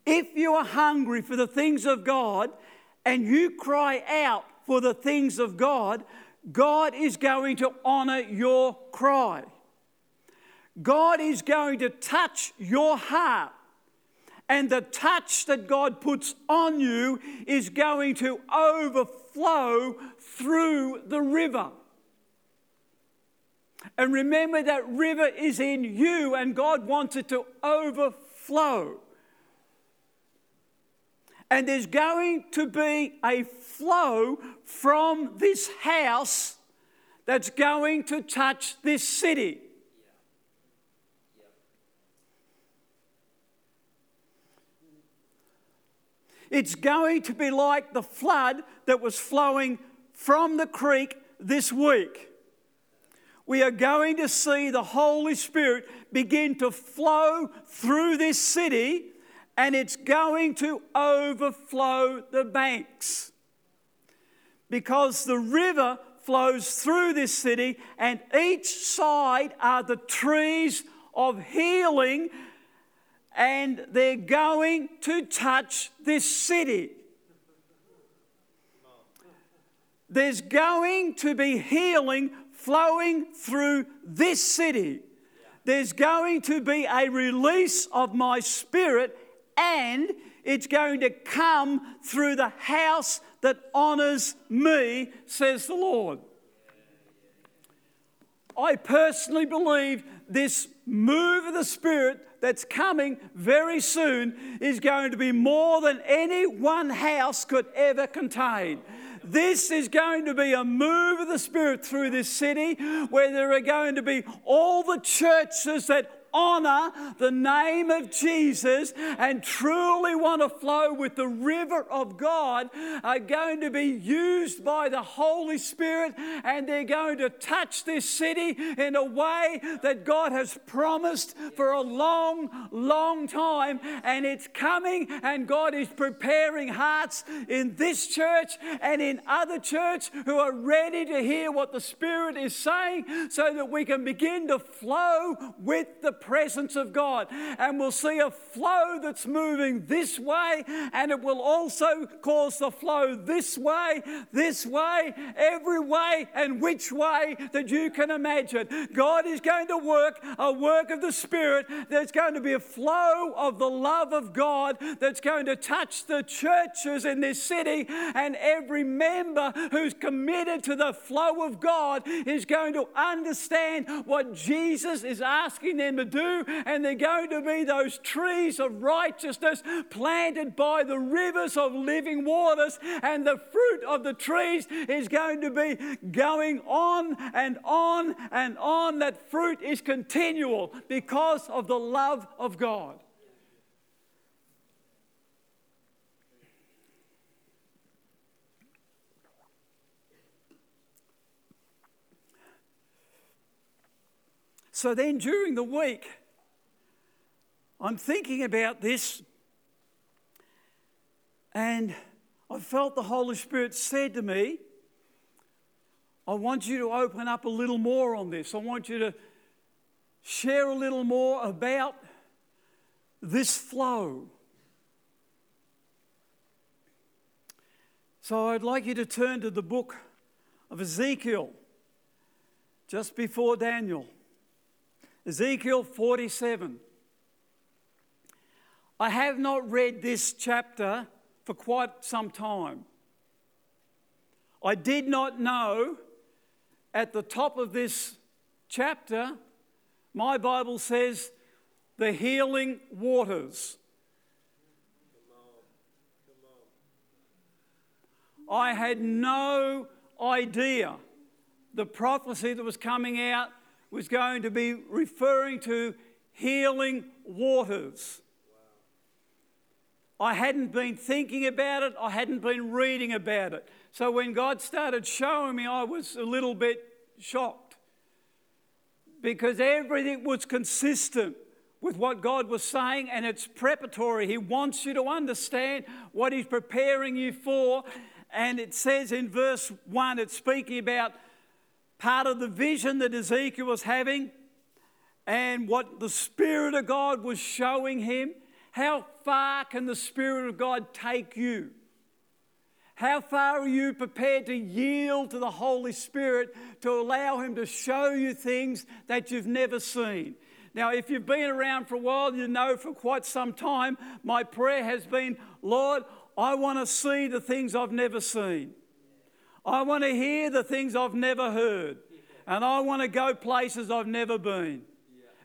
If you are hungry for the things of God and you cry out for the things of God, God is going to honor your cry. God is going to touch your heart. And the touch that God puts on you is going to overflow through the river. And remember that river is in you, and God wants it to overflow. And there's going to be a flow from this house that's going to touch this city. It's going to be like the flood that was flowing from the creek this week. We are going to see the Holy Spirit begin to flow through this city and it's going to overflow the banks. Because the river flows through this city, and each side are the trees of healing and they're going to touch this city. There's going to be healing flowing through this city. There's going to be a release of my spirit, and it's going to come through the house that honors me, says the Lord. I personally believe this move of the Spirit that's coming very soon is going to be more than any one house could ever contain. This is going to be a move of the Spirit through this city where there are going to be all the churches that honor the name of Jesus and truly want to flow with the river of God are going to be used by the Holy Spirit and they're going to touch this city in a way that God has promised for a long, long time. And it's coming, and God is preparing hearts in this church and in other church who are ready to hear what the Spirit is saying so that we can begin to flow with the presence of God. And we'll see a flow that's moving this way, and it will also cause the flow this way, this way, every way, and which way that you can imagine. God is going to work a work of the Spirit. There's going to be a flow of the love of God that's going to touch the churches in this city, and every member who's committed to the flow of God is going to understand what Jesus is asking them to do, and they're going to be those trees of righteousness planted by the rivers of living waters, and the fruit of the trees is going to be going on and on and on. That fruit is continual because of the love of God. So then during the week, I'm thinking about this, and I felt the Holy Spirit said to me, I want you to open up a little more on this. I want you to share a little more about this flow. So I'd like you to turn to the book of Ezekiel, just before Daniel. Ezekiel 47. I have not read this chapter for quite some time. I did not know at the top of this chapter, my Bible says, the healing waters. I had no idea the prophecy that was coming out was going to be referring to healing waters. I hadn't been thinking about it, I hadn't been reading about it. So when God started showing me, I was a little bit shocked because everything was consistent with what God was saying, and it's preparatory. He wants you to understand what He's preparing you for. And it says in verse 1, it's speaking about part of the vision that Ezekiel was having and what the Spirit of God was showing him. How far can the Spirit of God take you? How far are you prepared to yield to the Holy Spirit to allow Him to show you things that you've never seen? Now, if you've been around for a while, you know for quite some time, my prayer has been, Lord, I want to see the things I've never seen. I want to hear the things I've never heard. And I want to go places I've never been.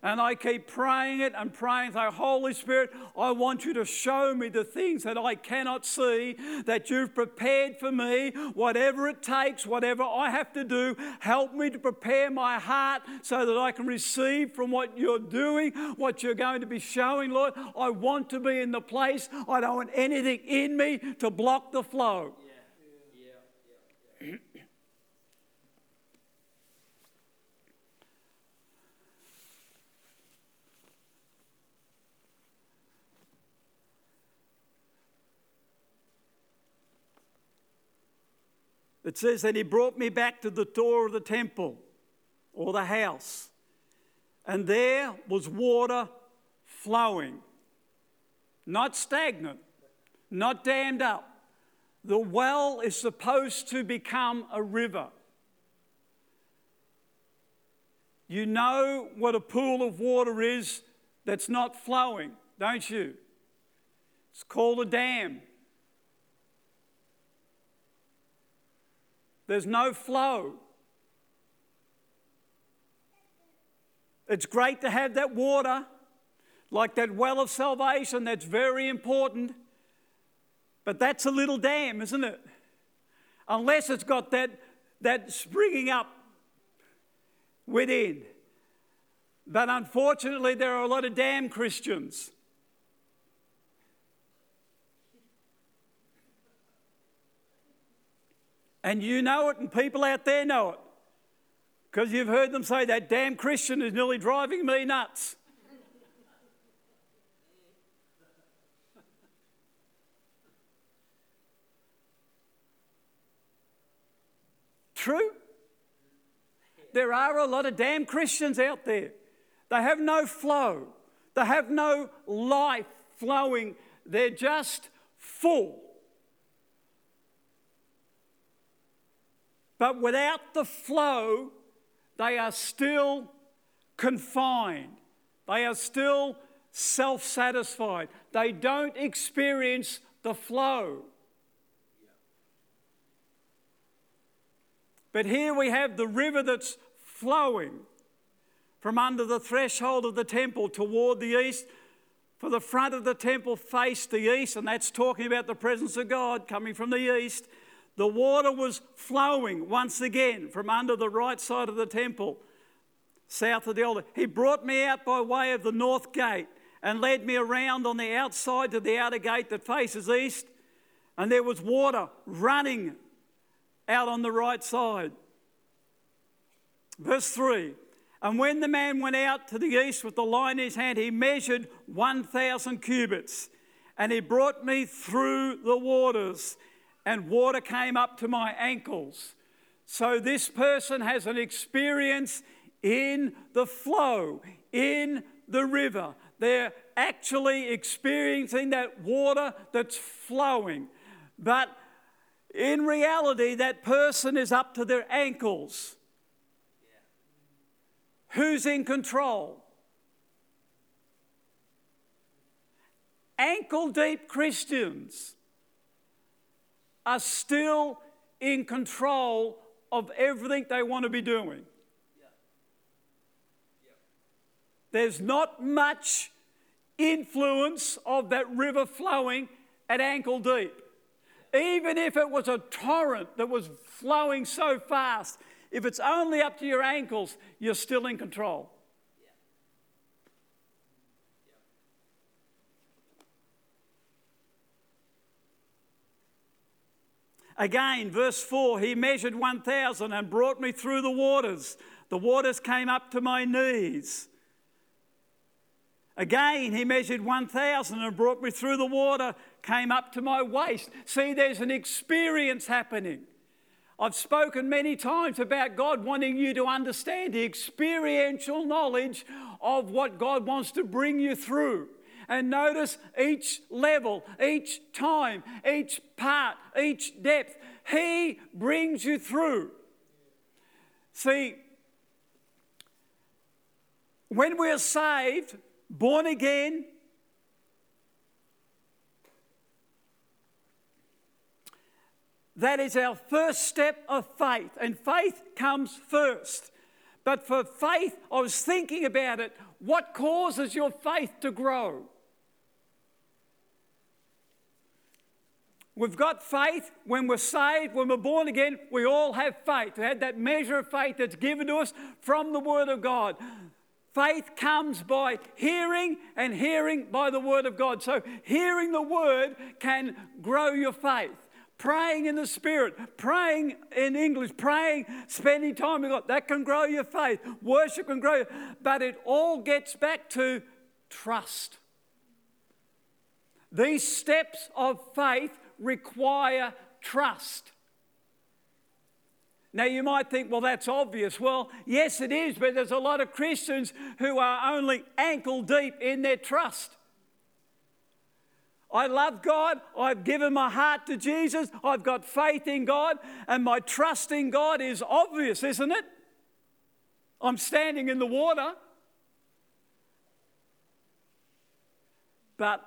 And I keep praying it and praying, say, Holy Spirit, I want you to show me the things that I cannot see, that you've prepared for me, whatever it takes, whatever I have to do, help me to prepare my heart so that I can receive from what you're doing, what you're going to be showing, Lord. I want to be in the place, I don't want anything in me to block the flow. It says that he brought me back to the door of the temple or the house, and there was water flowing, not stagnant, not dammed up. The well is supposed to become a river. You know what a pool of water is that's not flowing, don't you? It's called a dam. There's no flow. It's great to have that water, like that well of salvation, that's very important. But that's a little dam, isn't it? Unless it's got that, that springing up within. But unfortunately, there are a lot of damn Christians And you know it, and people out there know it. Because you've heard them say, that damn Christian is nearly driving me nuts. True? There are a lot of damn Christians out there. They have no flow, they have no life flowing. They're just full. But without the flow, they are still confined. They are still self satisfied. They don't experience the flow. But here we have the river that's flowing from under the threshold of the temple toward the east. For the front of the temple faced the east, and that's talking about the presence of God coming from the east. The water was flowing once again from under the right side of the temple, south of the altar. He brought me out by way of the north gate and led me around on the outside to the outer gate that faces east, and there was water running out on the right side. Verse 3 And when the man went out to the east with the line in his hand, he measured 1,000 cubits, and he brought me through the waters and water came up to my ankles. So this person has an experience in the flow, in the river. They're actually experiencing that water that's flowing. But in reality, that person is up to their ankles. Who's in control? Ankle deep Christians are still in control of everything they want to be doing. There's not much influence of that river flowing at ankle deep. Even if it was a torrent that was flowing so fast, if it's only up to your ankles, you're still in control. Again, verse 4 He measured 1,000 and brought me through the waters. The waters came up to my knees. Again, he measured 1,000 and brought me through the water, came up to my waist. See, there's an experience happening. I've spoken many times about God wanting you to understand the experiential knowledge of what God wants to bring you through. And notice each level, each time, each part, each depth, He brings you through. See, when we're saved, born again, That is our first step of faith, and faith comes first. But for faith, I was thinking about it. What causes your faith to grow? We've got faith when we're saved, when we're born again, we all have faith. We had that measure of faith that's given to us from the Word of God. Faith comes by hearing, and hearing by the Word of God. So, hearing the Word can grow your faith praying in the Spirit, praying in English, praying, spending time with God. That can grow your faith. Worship can grow, but it all gets back to trust. These steps of faith require trust. Now, you might think, well, that's obvious. Well, yes, it is, but there's a lot of Christians who are only ankle deep in their trust. I love God. I've given my heart to Jesus. I've got faith in God. And my trust in God is obvious, isn't it? I'm standing in the water. But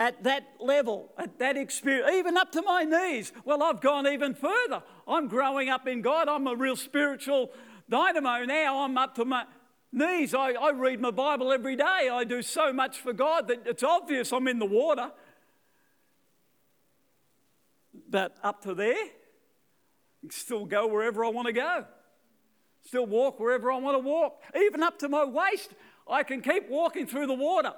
at that level, at that experience, even up to my knees, well, I've gone even further. I'm growing up in God. I'm a real spiritual dynamo now. I'm up to my knees. I, I read my Bible every day. I do so much for God that it's obvious I'm in the water. But up to there, still go wherever I want to go. Still walk wherever I want to walk. Even up to my waist, I can keep walking through the water.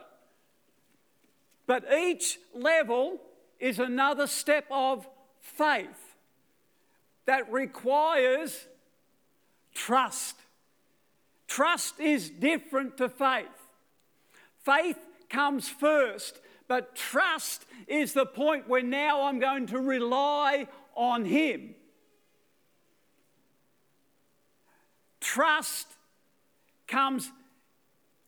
But each level is another step of faith that requires trust. Trust is different to faith. Faith comes first, but trust is the point where now I'm going to rely on Him. Trust comes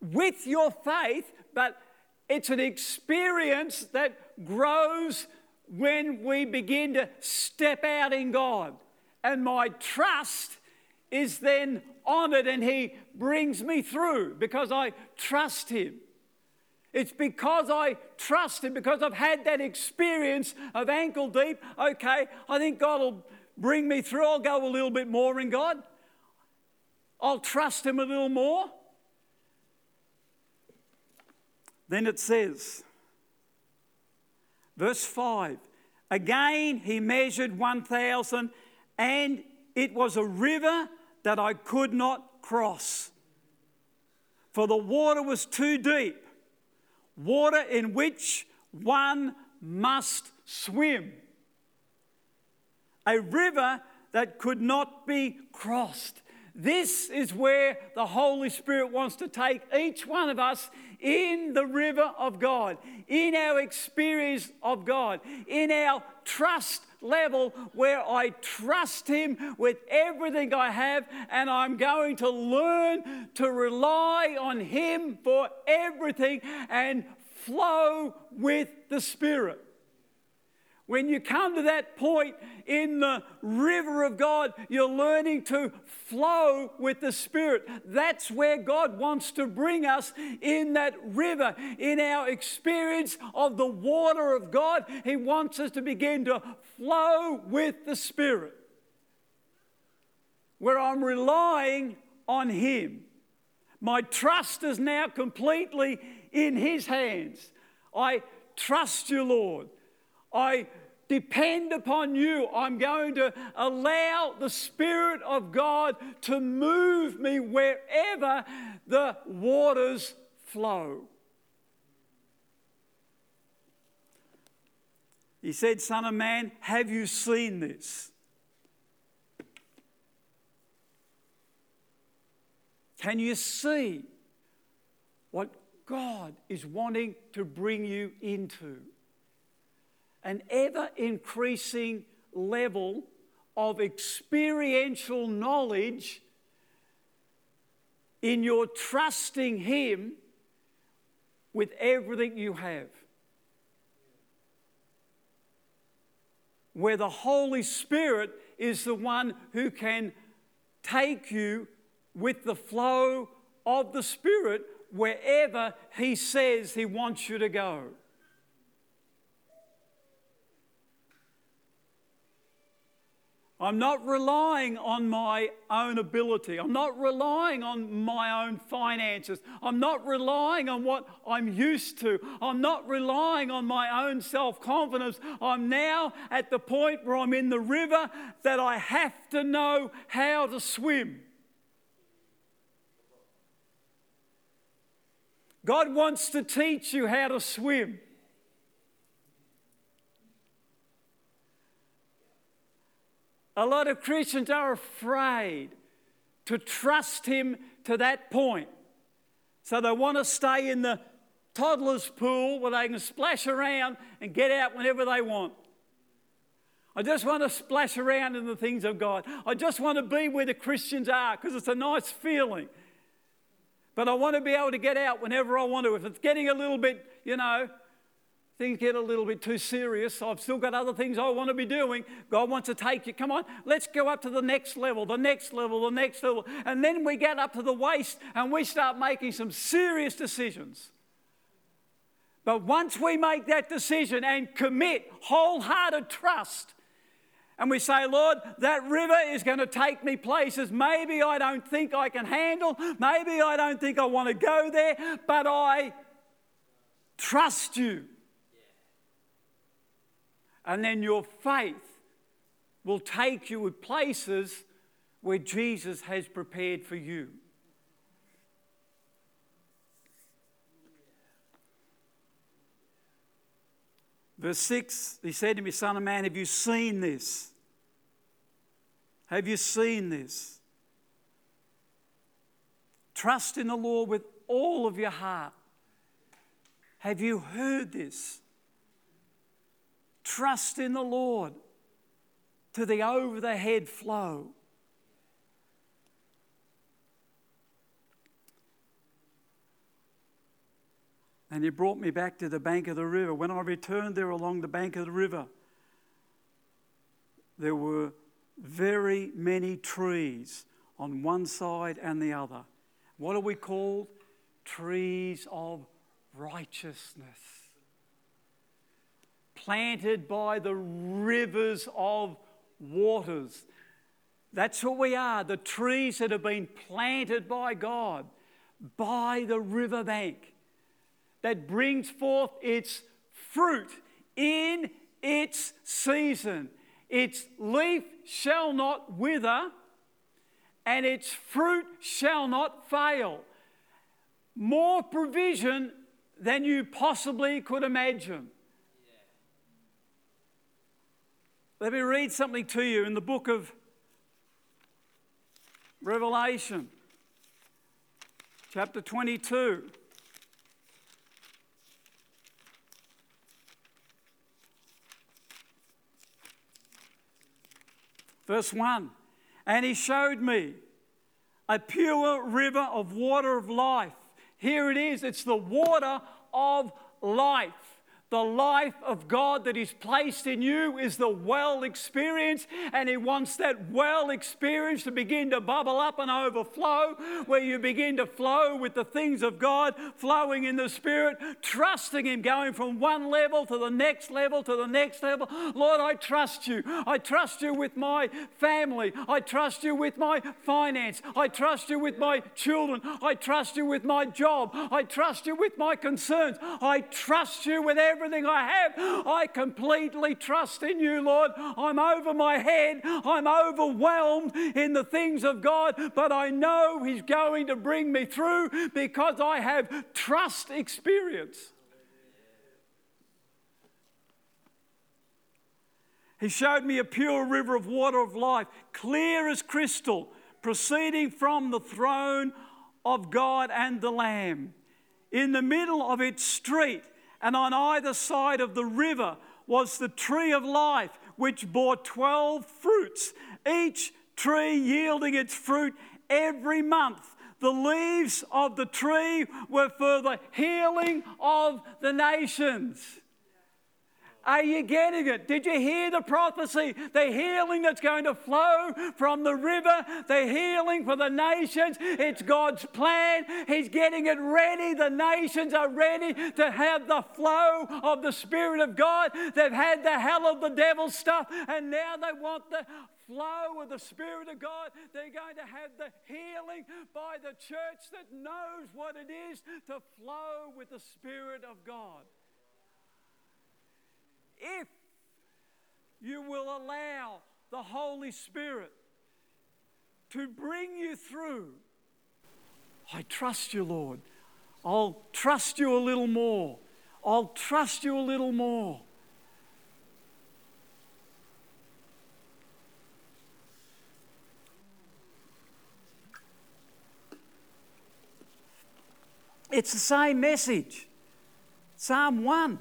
with your faith, but it's an experience that grows when we begin to step out in God. And my trust is then honored, and He brings me through because I trust Him. It's because I trust Him, because I've had that experience of ankle deep. Okay, I think God will bring me through. I'll go a little bit more in God. I'll trust Him a little more. Then it says, verse 5 Again he measured 1,000, and it was a river that I could not cross, for the water was too deep water in which one must swim. A river that could not be crossed. This is where the Holy Spirit wants to take each one of us in the river of God, in our experience of God, in our trust level where I trust Him with everything I have, and I'm going to learn to rely on Him for everything and flow with the Spirit. When you come to that point in the river of God, you're learning to flow with the Spirit. That's where God wants to bring us in that river, in our experience of the water of God. He wants us to begin to flow with the Spirit, where I'm relying on Him. My trust is now completely in His hands. I trust you, Lord. I depend upon you. I'm going to allow the Spirit of God to move me wherever the waters flow. He said, Son of man, have you seen this? Can you see what God is wanting to bring you into. An ever increasing level of experiential knowledge in your trusting Him with everything you have. Where the Holy Spirit is the one who can take you with the flow of the Spirit wherever He says He wants you to go. I'm not relying on my own ability. I'm not relying on my own finances. I'm not relying on what I'm used to. I'm not relying on my own self confidence. I'm now at the point where I'm in the river that I have to know how to swim. God wants to teach you how to swim. A lot of Christians are afraid to trust Him to that point. So they want to stay in the toddler's pool where they can splash around and get out whenever they want. I just want to splash around in the things of God. I just want to be where the Christians are because it's a nice feeling. But I want to be able to get out whenever I want to. If it's getting a little bit, you know, things get a little bit too serious. I've still got other things I want to be doing. God wants to take you. Come on, let's go up to the next level, the next level, the next level. And then we get up to the waist and we start making some serious decisions. But once we make that decision and commit wholehearted trust, and we say, Lord, that river is going to take me places maybe I don't think I can handle, maybe I don't think I want to go there, but I trust you. And then your faith will take you to places where Jesus has prepared for you. Verse 6, he said to me, Son of man, have you seen this? Have you seen this? Trust in the Lord with all of your heart. Have you heard this? Trust in the Lord to the over the head flow. And he brought me back to the bank of the river. When I returned there along the bank of the river, there were very many trees on one side and the other. What are we called? Trees of righteousness planted by the rivers of waters. That's what we are the trees that have been planted by God by the riverbank that brings forth its fruit in its season. Its leaf shall not wither, and its fruit shall not fail. More provision than you possibly could imagine. Let me read something to you in the book of Revelation, chapter 22. Verse 1 And he showed me a pure river of water of life. Here it is, it's the water of life. The life of God that is placed in you is the well experience, and He wants that well experience to begin to bubble up and overflow, where you begin to flow with the things of God, flowing in the Spirit, trusting Him, going from one level to the next level to the next level. Lord, I trust you. I trust you with my family. I trust you with my finance. I trust you with my children. I trust you with my job. I trust you with my concerns. I trust you with everything everything I have. I completely trust in you, Lord. I'm over my head. I'm overwhelmed in the things of God, but I know He's going to bring me through because I have trust experience. He showed me a pure river of water of life, clear as crystal, proceeding from the throne of God and the Lamb. in the middle of its street, and on either side of the river was the tree of life, which bore 12 fruits, each tree yielding its fruit every month. The leaves of the tree were for the healing of the nations. Are you getting it? Did you hear the prophecy? The healing that's going to flow from the river, the healing for the nations. It's God's plan. He's getting it ready. The nations are ready to have the flow of the Spirit of God. They've had the hell of the devil stuff, and now they want the flow of the Spirit of God. They're going to have the healing by the church that knows what it is to flow with the Spirit of God if you will allow the Holy Spirit to bring you through. I trust you, Lord. I'll trust you a little more. I'll trust you a little more. It's the same message. Psalm 1.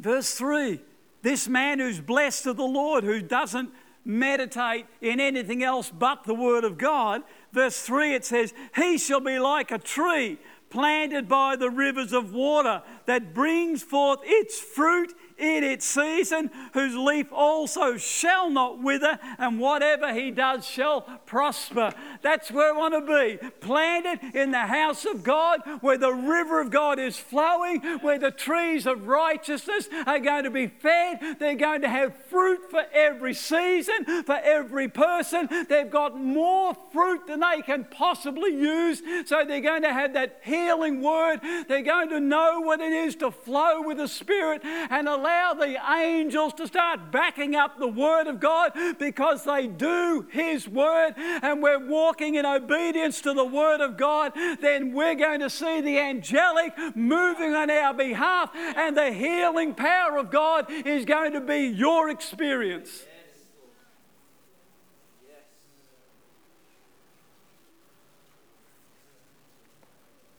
Verse 3 this man who's blessed of the Lord, who doesn't meditate in anything else but the Word of God. Verse 3 it says, He shall be like a tree planted by the rivers of water that brings forth its fruit in its season, whose leaf also shall not wither, and whatever he does shall prosper. That's where I want to be. Planted in the house of God, where the river of God is flowing, where the trees of righteousness are going to be fed. They're going to have fruit for every season, for every person. They've got more fruit than they can possibly use. So they're going to have that healing word. They're going to know what it is to flow with the Spirit and allow allow the angels to start backing up the Word of God because they do His Word. And we're walking in obedience to the Word of God, then we're going to see the angelic moving on our behalf. And the healing power of God is going to be your experience.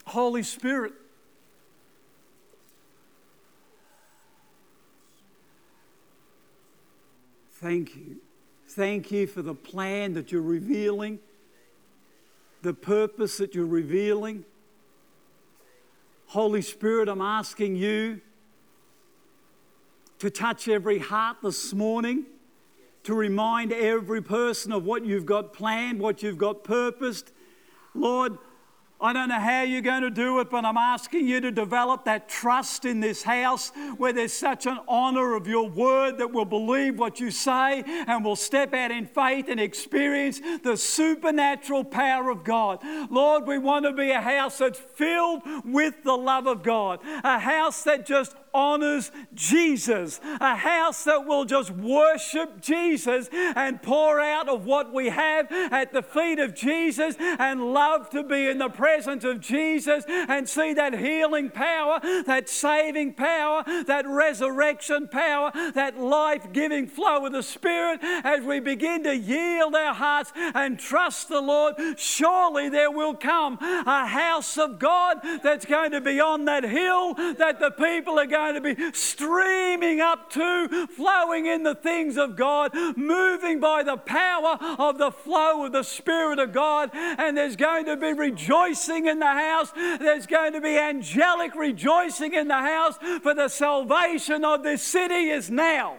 Holy Spirit Thank you. Thank you for the plan that you're revealing, the purpose that you're revealing. Holy Spirit, I'm asking you to touch every heart this morning, to remind every person of what you've got planned, what you've got purposed. Lord, I don't know how you're going to do it, but I'm asking you to develop that trust in this house where there's such an honor of your word that we'll believe what you say and we'll step out in faith and experience the supernatural power of God. Lord, we want to be a house that's filled with the love of God, a house that just honors Jesus, a house that will just worship Jesus and pour out of what we have at the feet of Jesus and love to be in the presence of Jesus and see that healing power, that saving power, that resurrection power, that life giving flow of the Spirit as we begin to yield our hearts and trust the Lord. Surely there will come a house of God that's going to be on that hill that the people are going going to be streaming up to, flowing in the things of God, moving by the power of the flow of the Spirit of God. And there's going to be rejoicing in the house. There's going to be angelic rejoicing in the house, for the salvation of this city is now.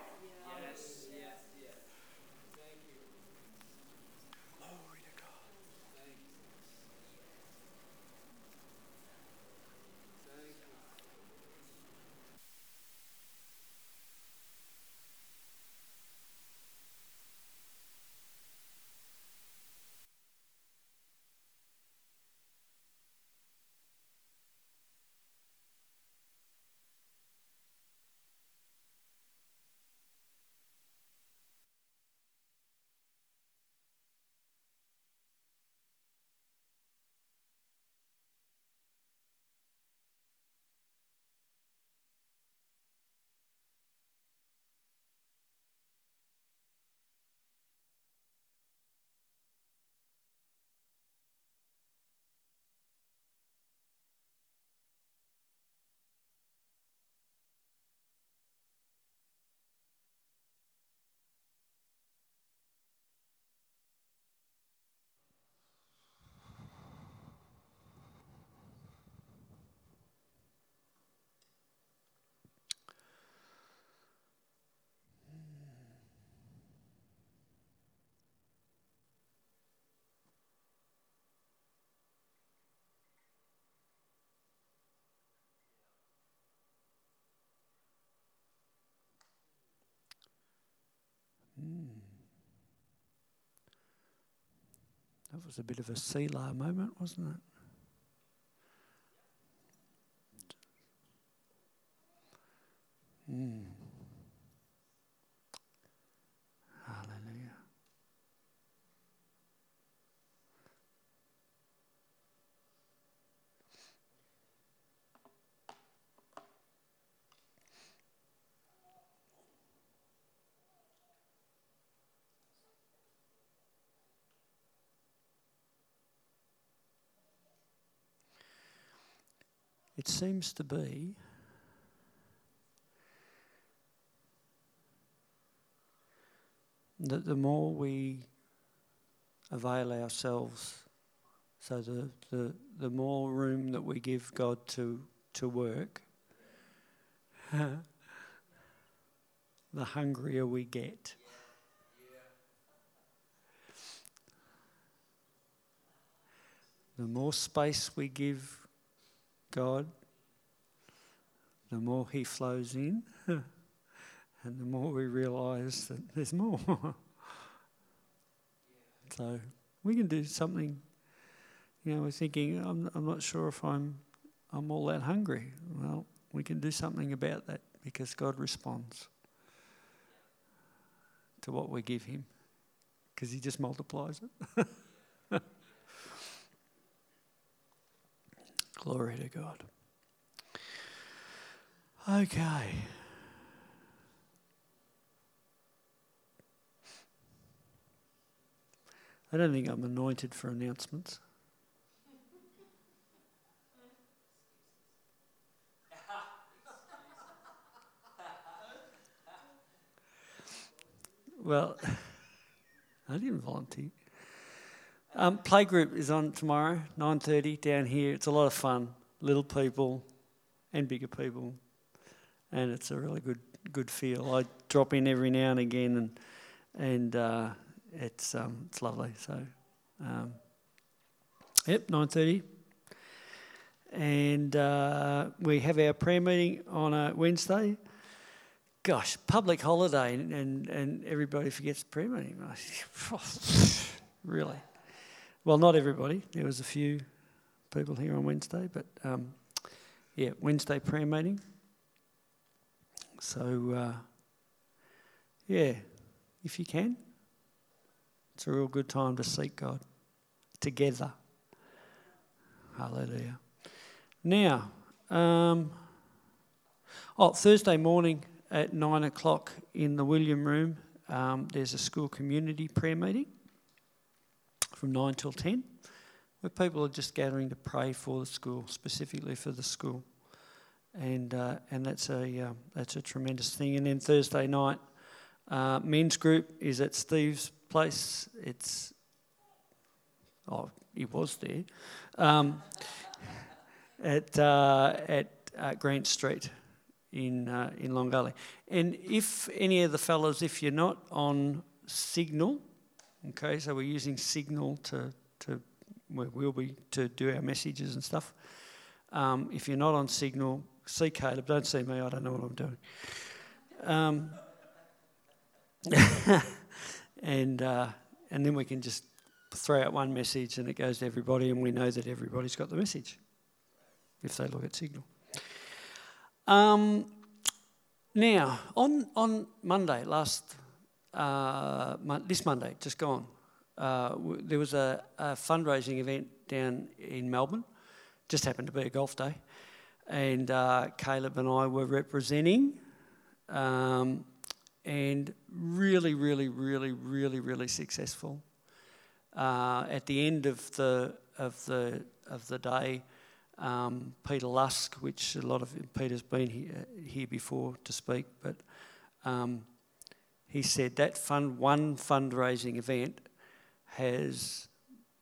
That was a bit of a Selah moment, wasn't it? Mm. It seems to be that the more we avail ourselves, so the, the, the more room that we give God to, to work, the hungrier we get. The more space we give God, the more He flows in. And the more we realise that there's more. so we can do something. You know, we're thinking, I'm, I'm not sure if I'm, I'm all that hungry. Well, we can do something about that because God responds to what we give Him because He just multiplies it. Glory to God. Okay. I don't think I'm anointed for announcements. well, I didn't volunteer. Um, playgroup is on tomorrow, 9.30 down here. It's a lot of fun. Little people and bigger people. And it's a really good good feel. I drop in every now and again and and uh, it's um, it's lovely. So, um, yep, nine thirty, and uh, we have our prayer meeting on a Wednesday. Gosh, public holiday, and and, and everybody forgets prayer meeting. really? Well, not everybody. There was a few people here on Wednesday, but um, yeah, Wednesday prayer meeting. So, uh, yeah, if you can, it's a real good time to seek God together. Hallelujah. Now, um, oh, Thursday morning at nine o'clock in the William Room, um, there's a school community prayer meeting from nine till ten, where people are just gathering to pray for the school, specifically for the school, and uh, and that's a uh, that's a tremendous thing. And then Thursday night, uh, men's group is at Steve's place. It's oh, he was there um, at uh, at uh, Grant Street in uh, in Long Gully. And if any of the fellows, if you're not on Signal, okay, so we're using Signal to to we will be to do our messages and stuff. Um, if you're not on Signal, see Caleb. Don't see me. I don't know what I'm doing. Um, and uh, and then we can just throw out one message and it goes to everybody, and we know that everybody's got the message if they look at Signal. Um, now, on on Monday, last uh, this Monday, just gone, uh, there was a, a, fundraising event down in Melbourne. Just happened to be a golf day, and uh, Caleb and I were representing. Um, and really, really, really, really, really successful. Uh, at the end of the of the of the day, um, Peter Lusk, which a lot of Peter's been here, here before to speak, but um, he said that fund one fundraising event has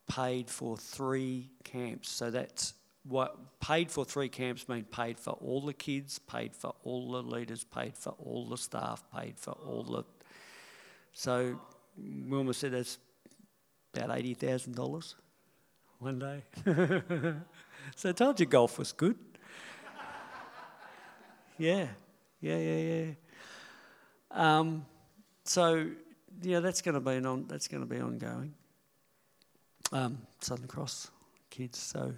paid for three camps. So that's what paid for three camps mean paid for all the kids, paid for all the leaders, paid for all the staff, paid for all the. So Wilma said that's about eighty thousand dollars one day. so I told you golf was good. yeah, yeah, yeah, yeah. Um, so yeah, that's going to be on. That's going to be ongoing. um, Southern Cross kids. So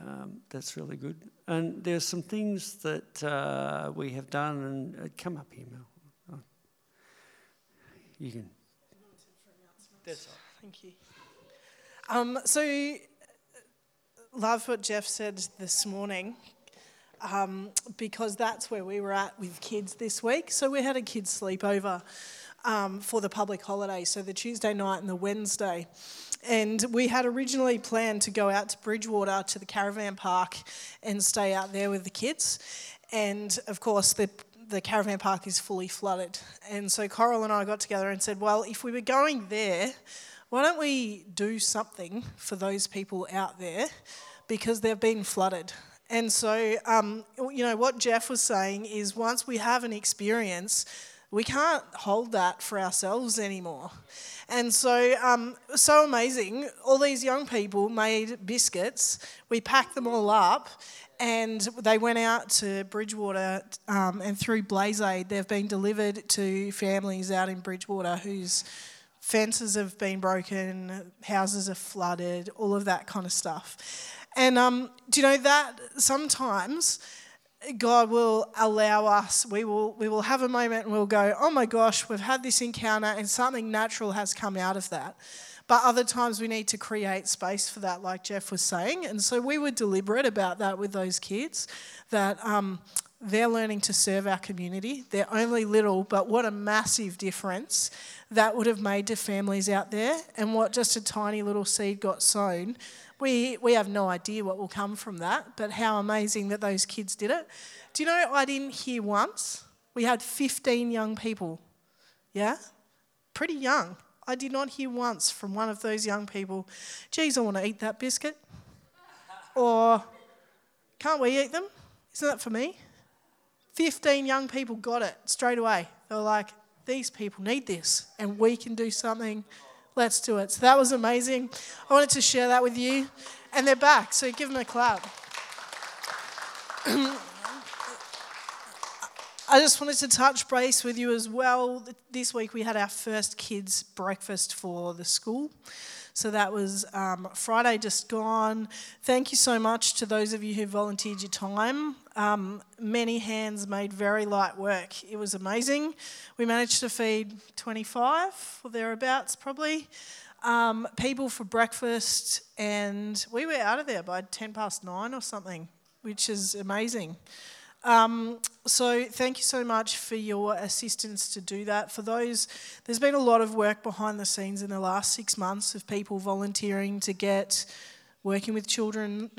um, that's really good. And there's some things that uh, we have done, and uh, come up here, Mel. Oh. You can. That's all. Thank you. Um, so, love what Geoff said this morning. Um, because that's where we were at with kids this week. So we had a kids sleepover um, for the public holiday, so the Tuesday night and the Wednesday. And we had originally planned to go out to Bridgewater to the caravan park and stay out there with the kids. And of course, the the caravan park is fully flooded. And so Coral and I got together and said, well, if we were going there, why don't we do something for those people out there because they've been flooded? And so, um, you know, what Geoff was saying is once we have an experience, we can't hold that for ourselves anymore. And so, um, so amazing. All these young people made biscuits. We packed them all up, and they went out to Bridgewater um, and through BlazeAid, they've been delivered to families out in Bridgewater whose fences have been broken, houses are flooded, all of that kind of stuff. And um, do you know that sometimes God will allow us, we will, we will have a moment and we'll go, oh my gosh, we've had this encounter and something natural has come out of that. But other times we need to create space for that, like Geoff was saying. And so we were deliberate about that with those kids, that um, they're learning to serve our community. They're only little, but what a massive difference that would have made to families out there, and what just a tiny little seed got sown we, we have no idea what will come from that, but how amazing that those kids did it. Do you know I didn't hear once? We had 15 young people. Yeah? Pretty young. I did not hear once from one of those young people, geez, I want to eat that biscuit. or, can't we eat them? Isn't that for me? 15 young people got it straight away. They were like, these people need this, and we can do something Let's do it. So that was amazing. I wanted to share that with you. And they're back, so give them a clap. I just wanted to touch base with you as well. This week we had our first kids' breakfast for the school. So that was um, Friday just gone. Thank you so much to those of you who volunteered your time. Um, many hands made very light work. It was amazing. We managed to feed 25 or thereabouts, probably. Um, people for breakfast, and we were out of there by 10 past nine or something, which is amazing. Um, so thank you so much for your assistance to do that. For those, there's been a lot of work behind the scenes in the last six months of people volunteering to get working with children.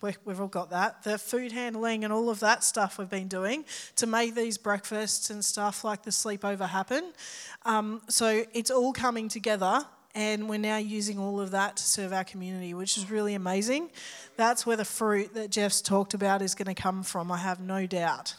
We've all got that. The food handling and all of that stuff we've been doing to make these breakfasts and stuff like the sleepover happen. Um, so it's all coming together and we're now using all of that to serve our community, which is really amazing. That's where the fruit that Geoff's talked about is going to come from, I have no doubt.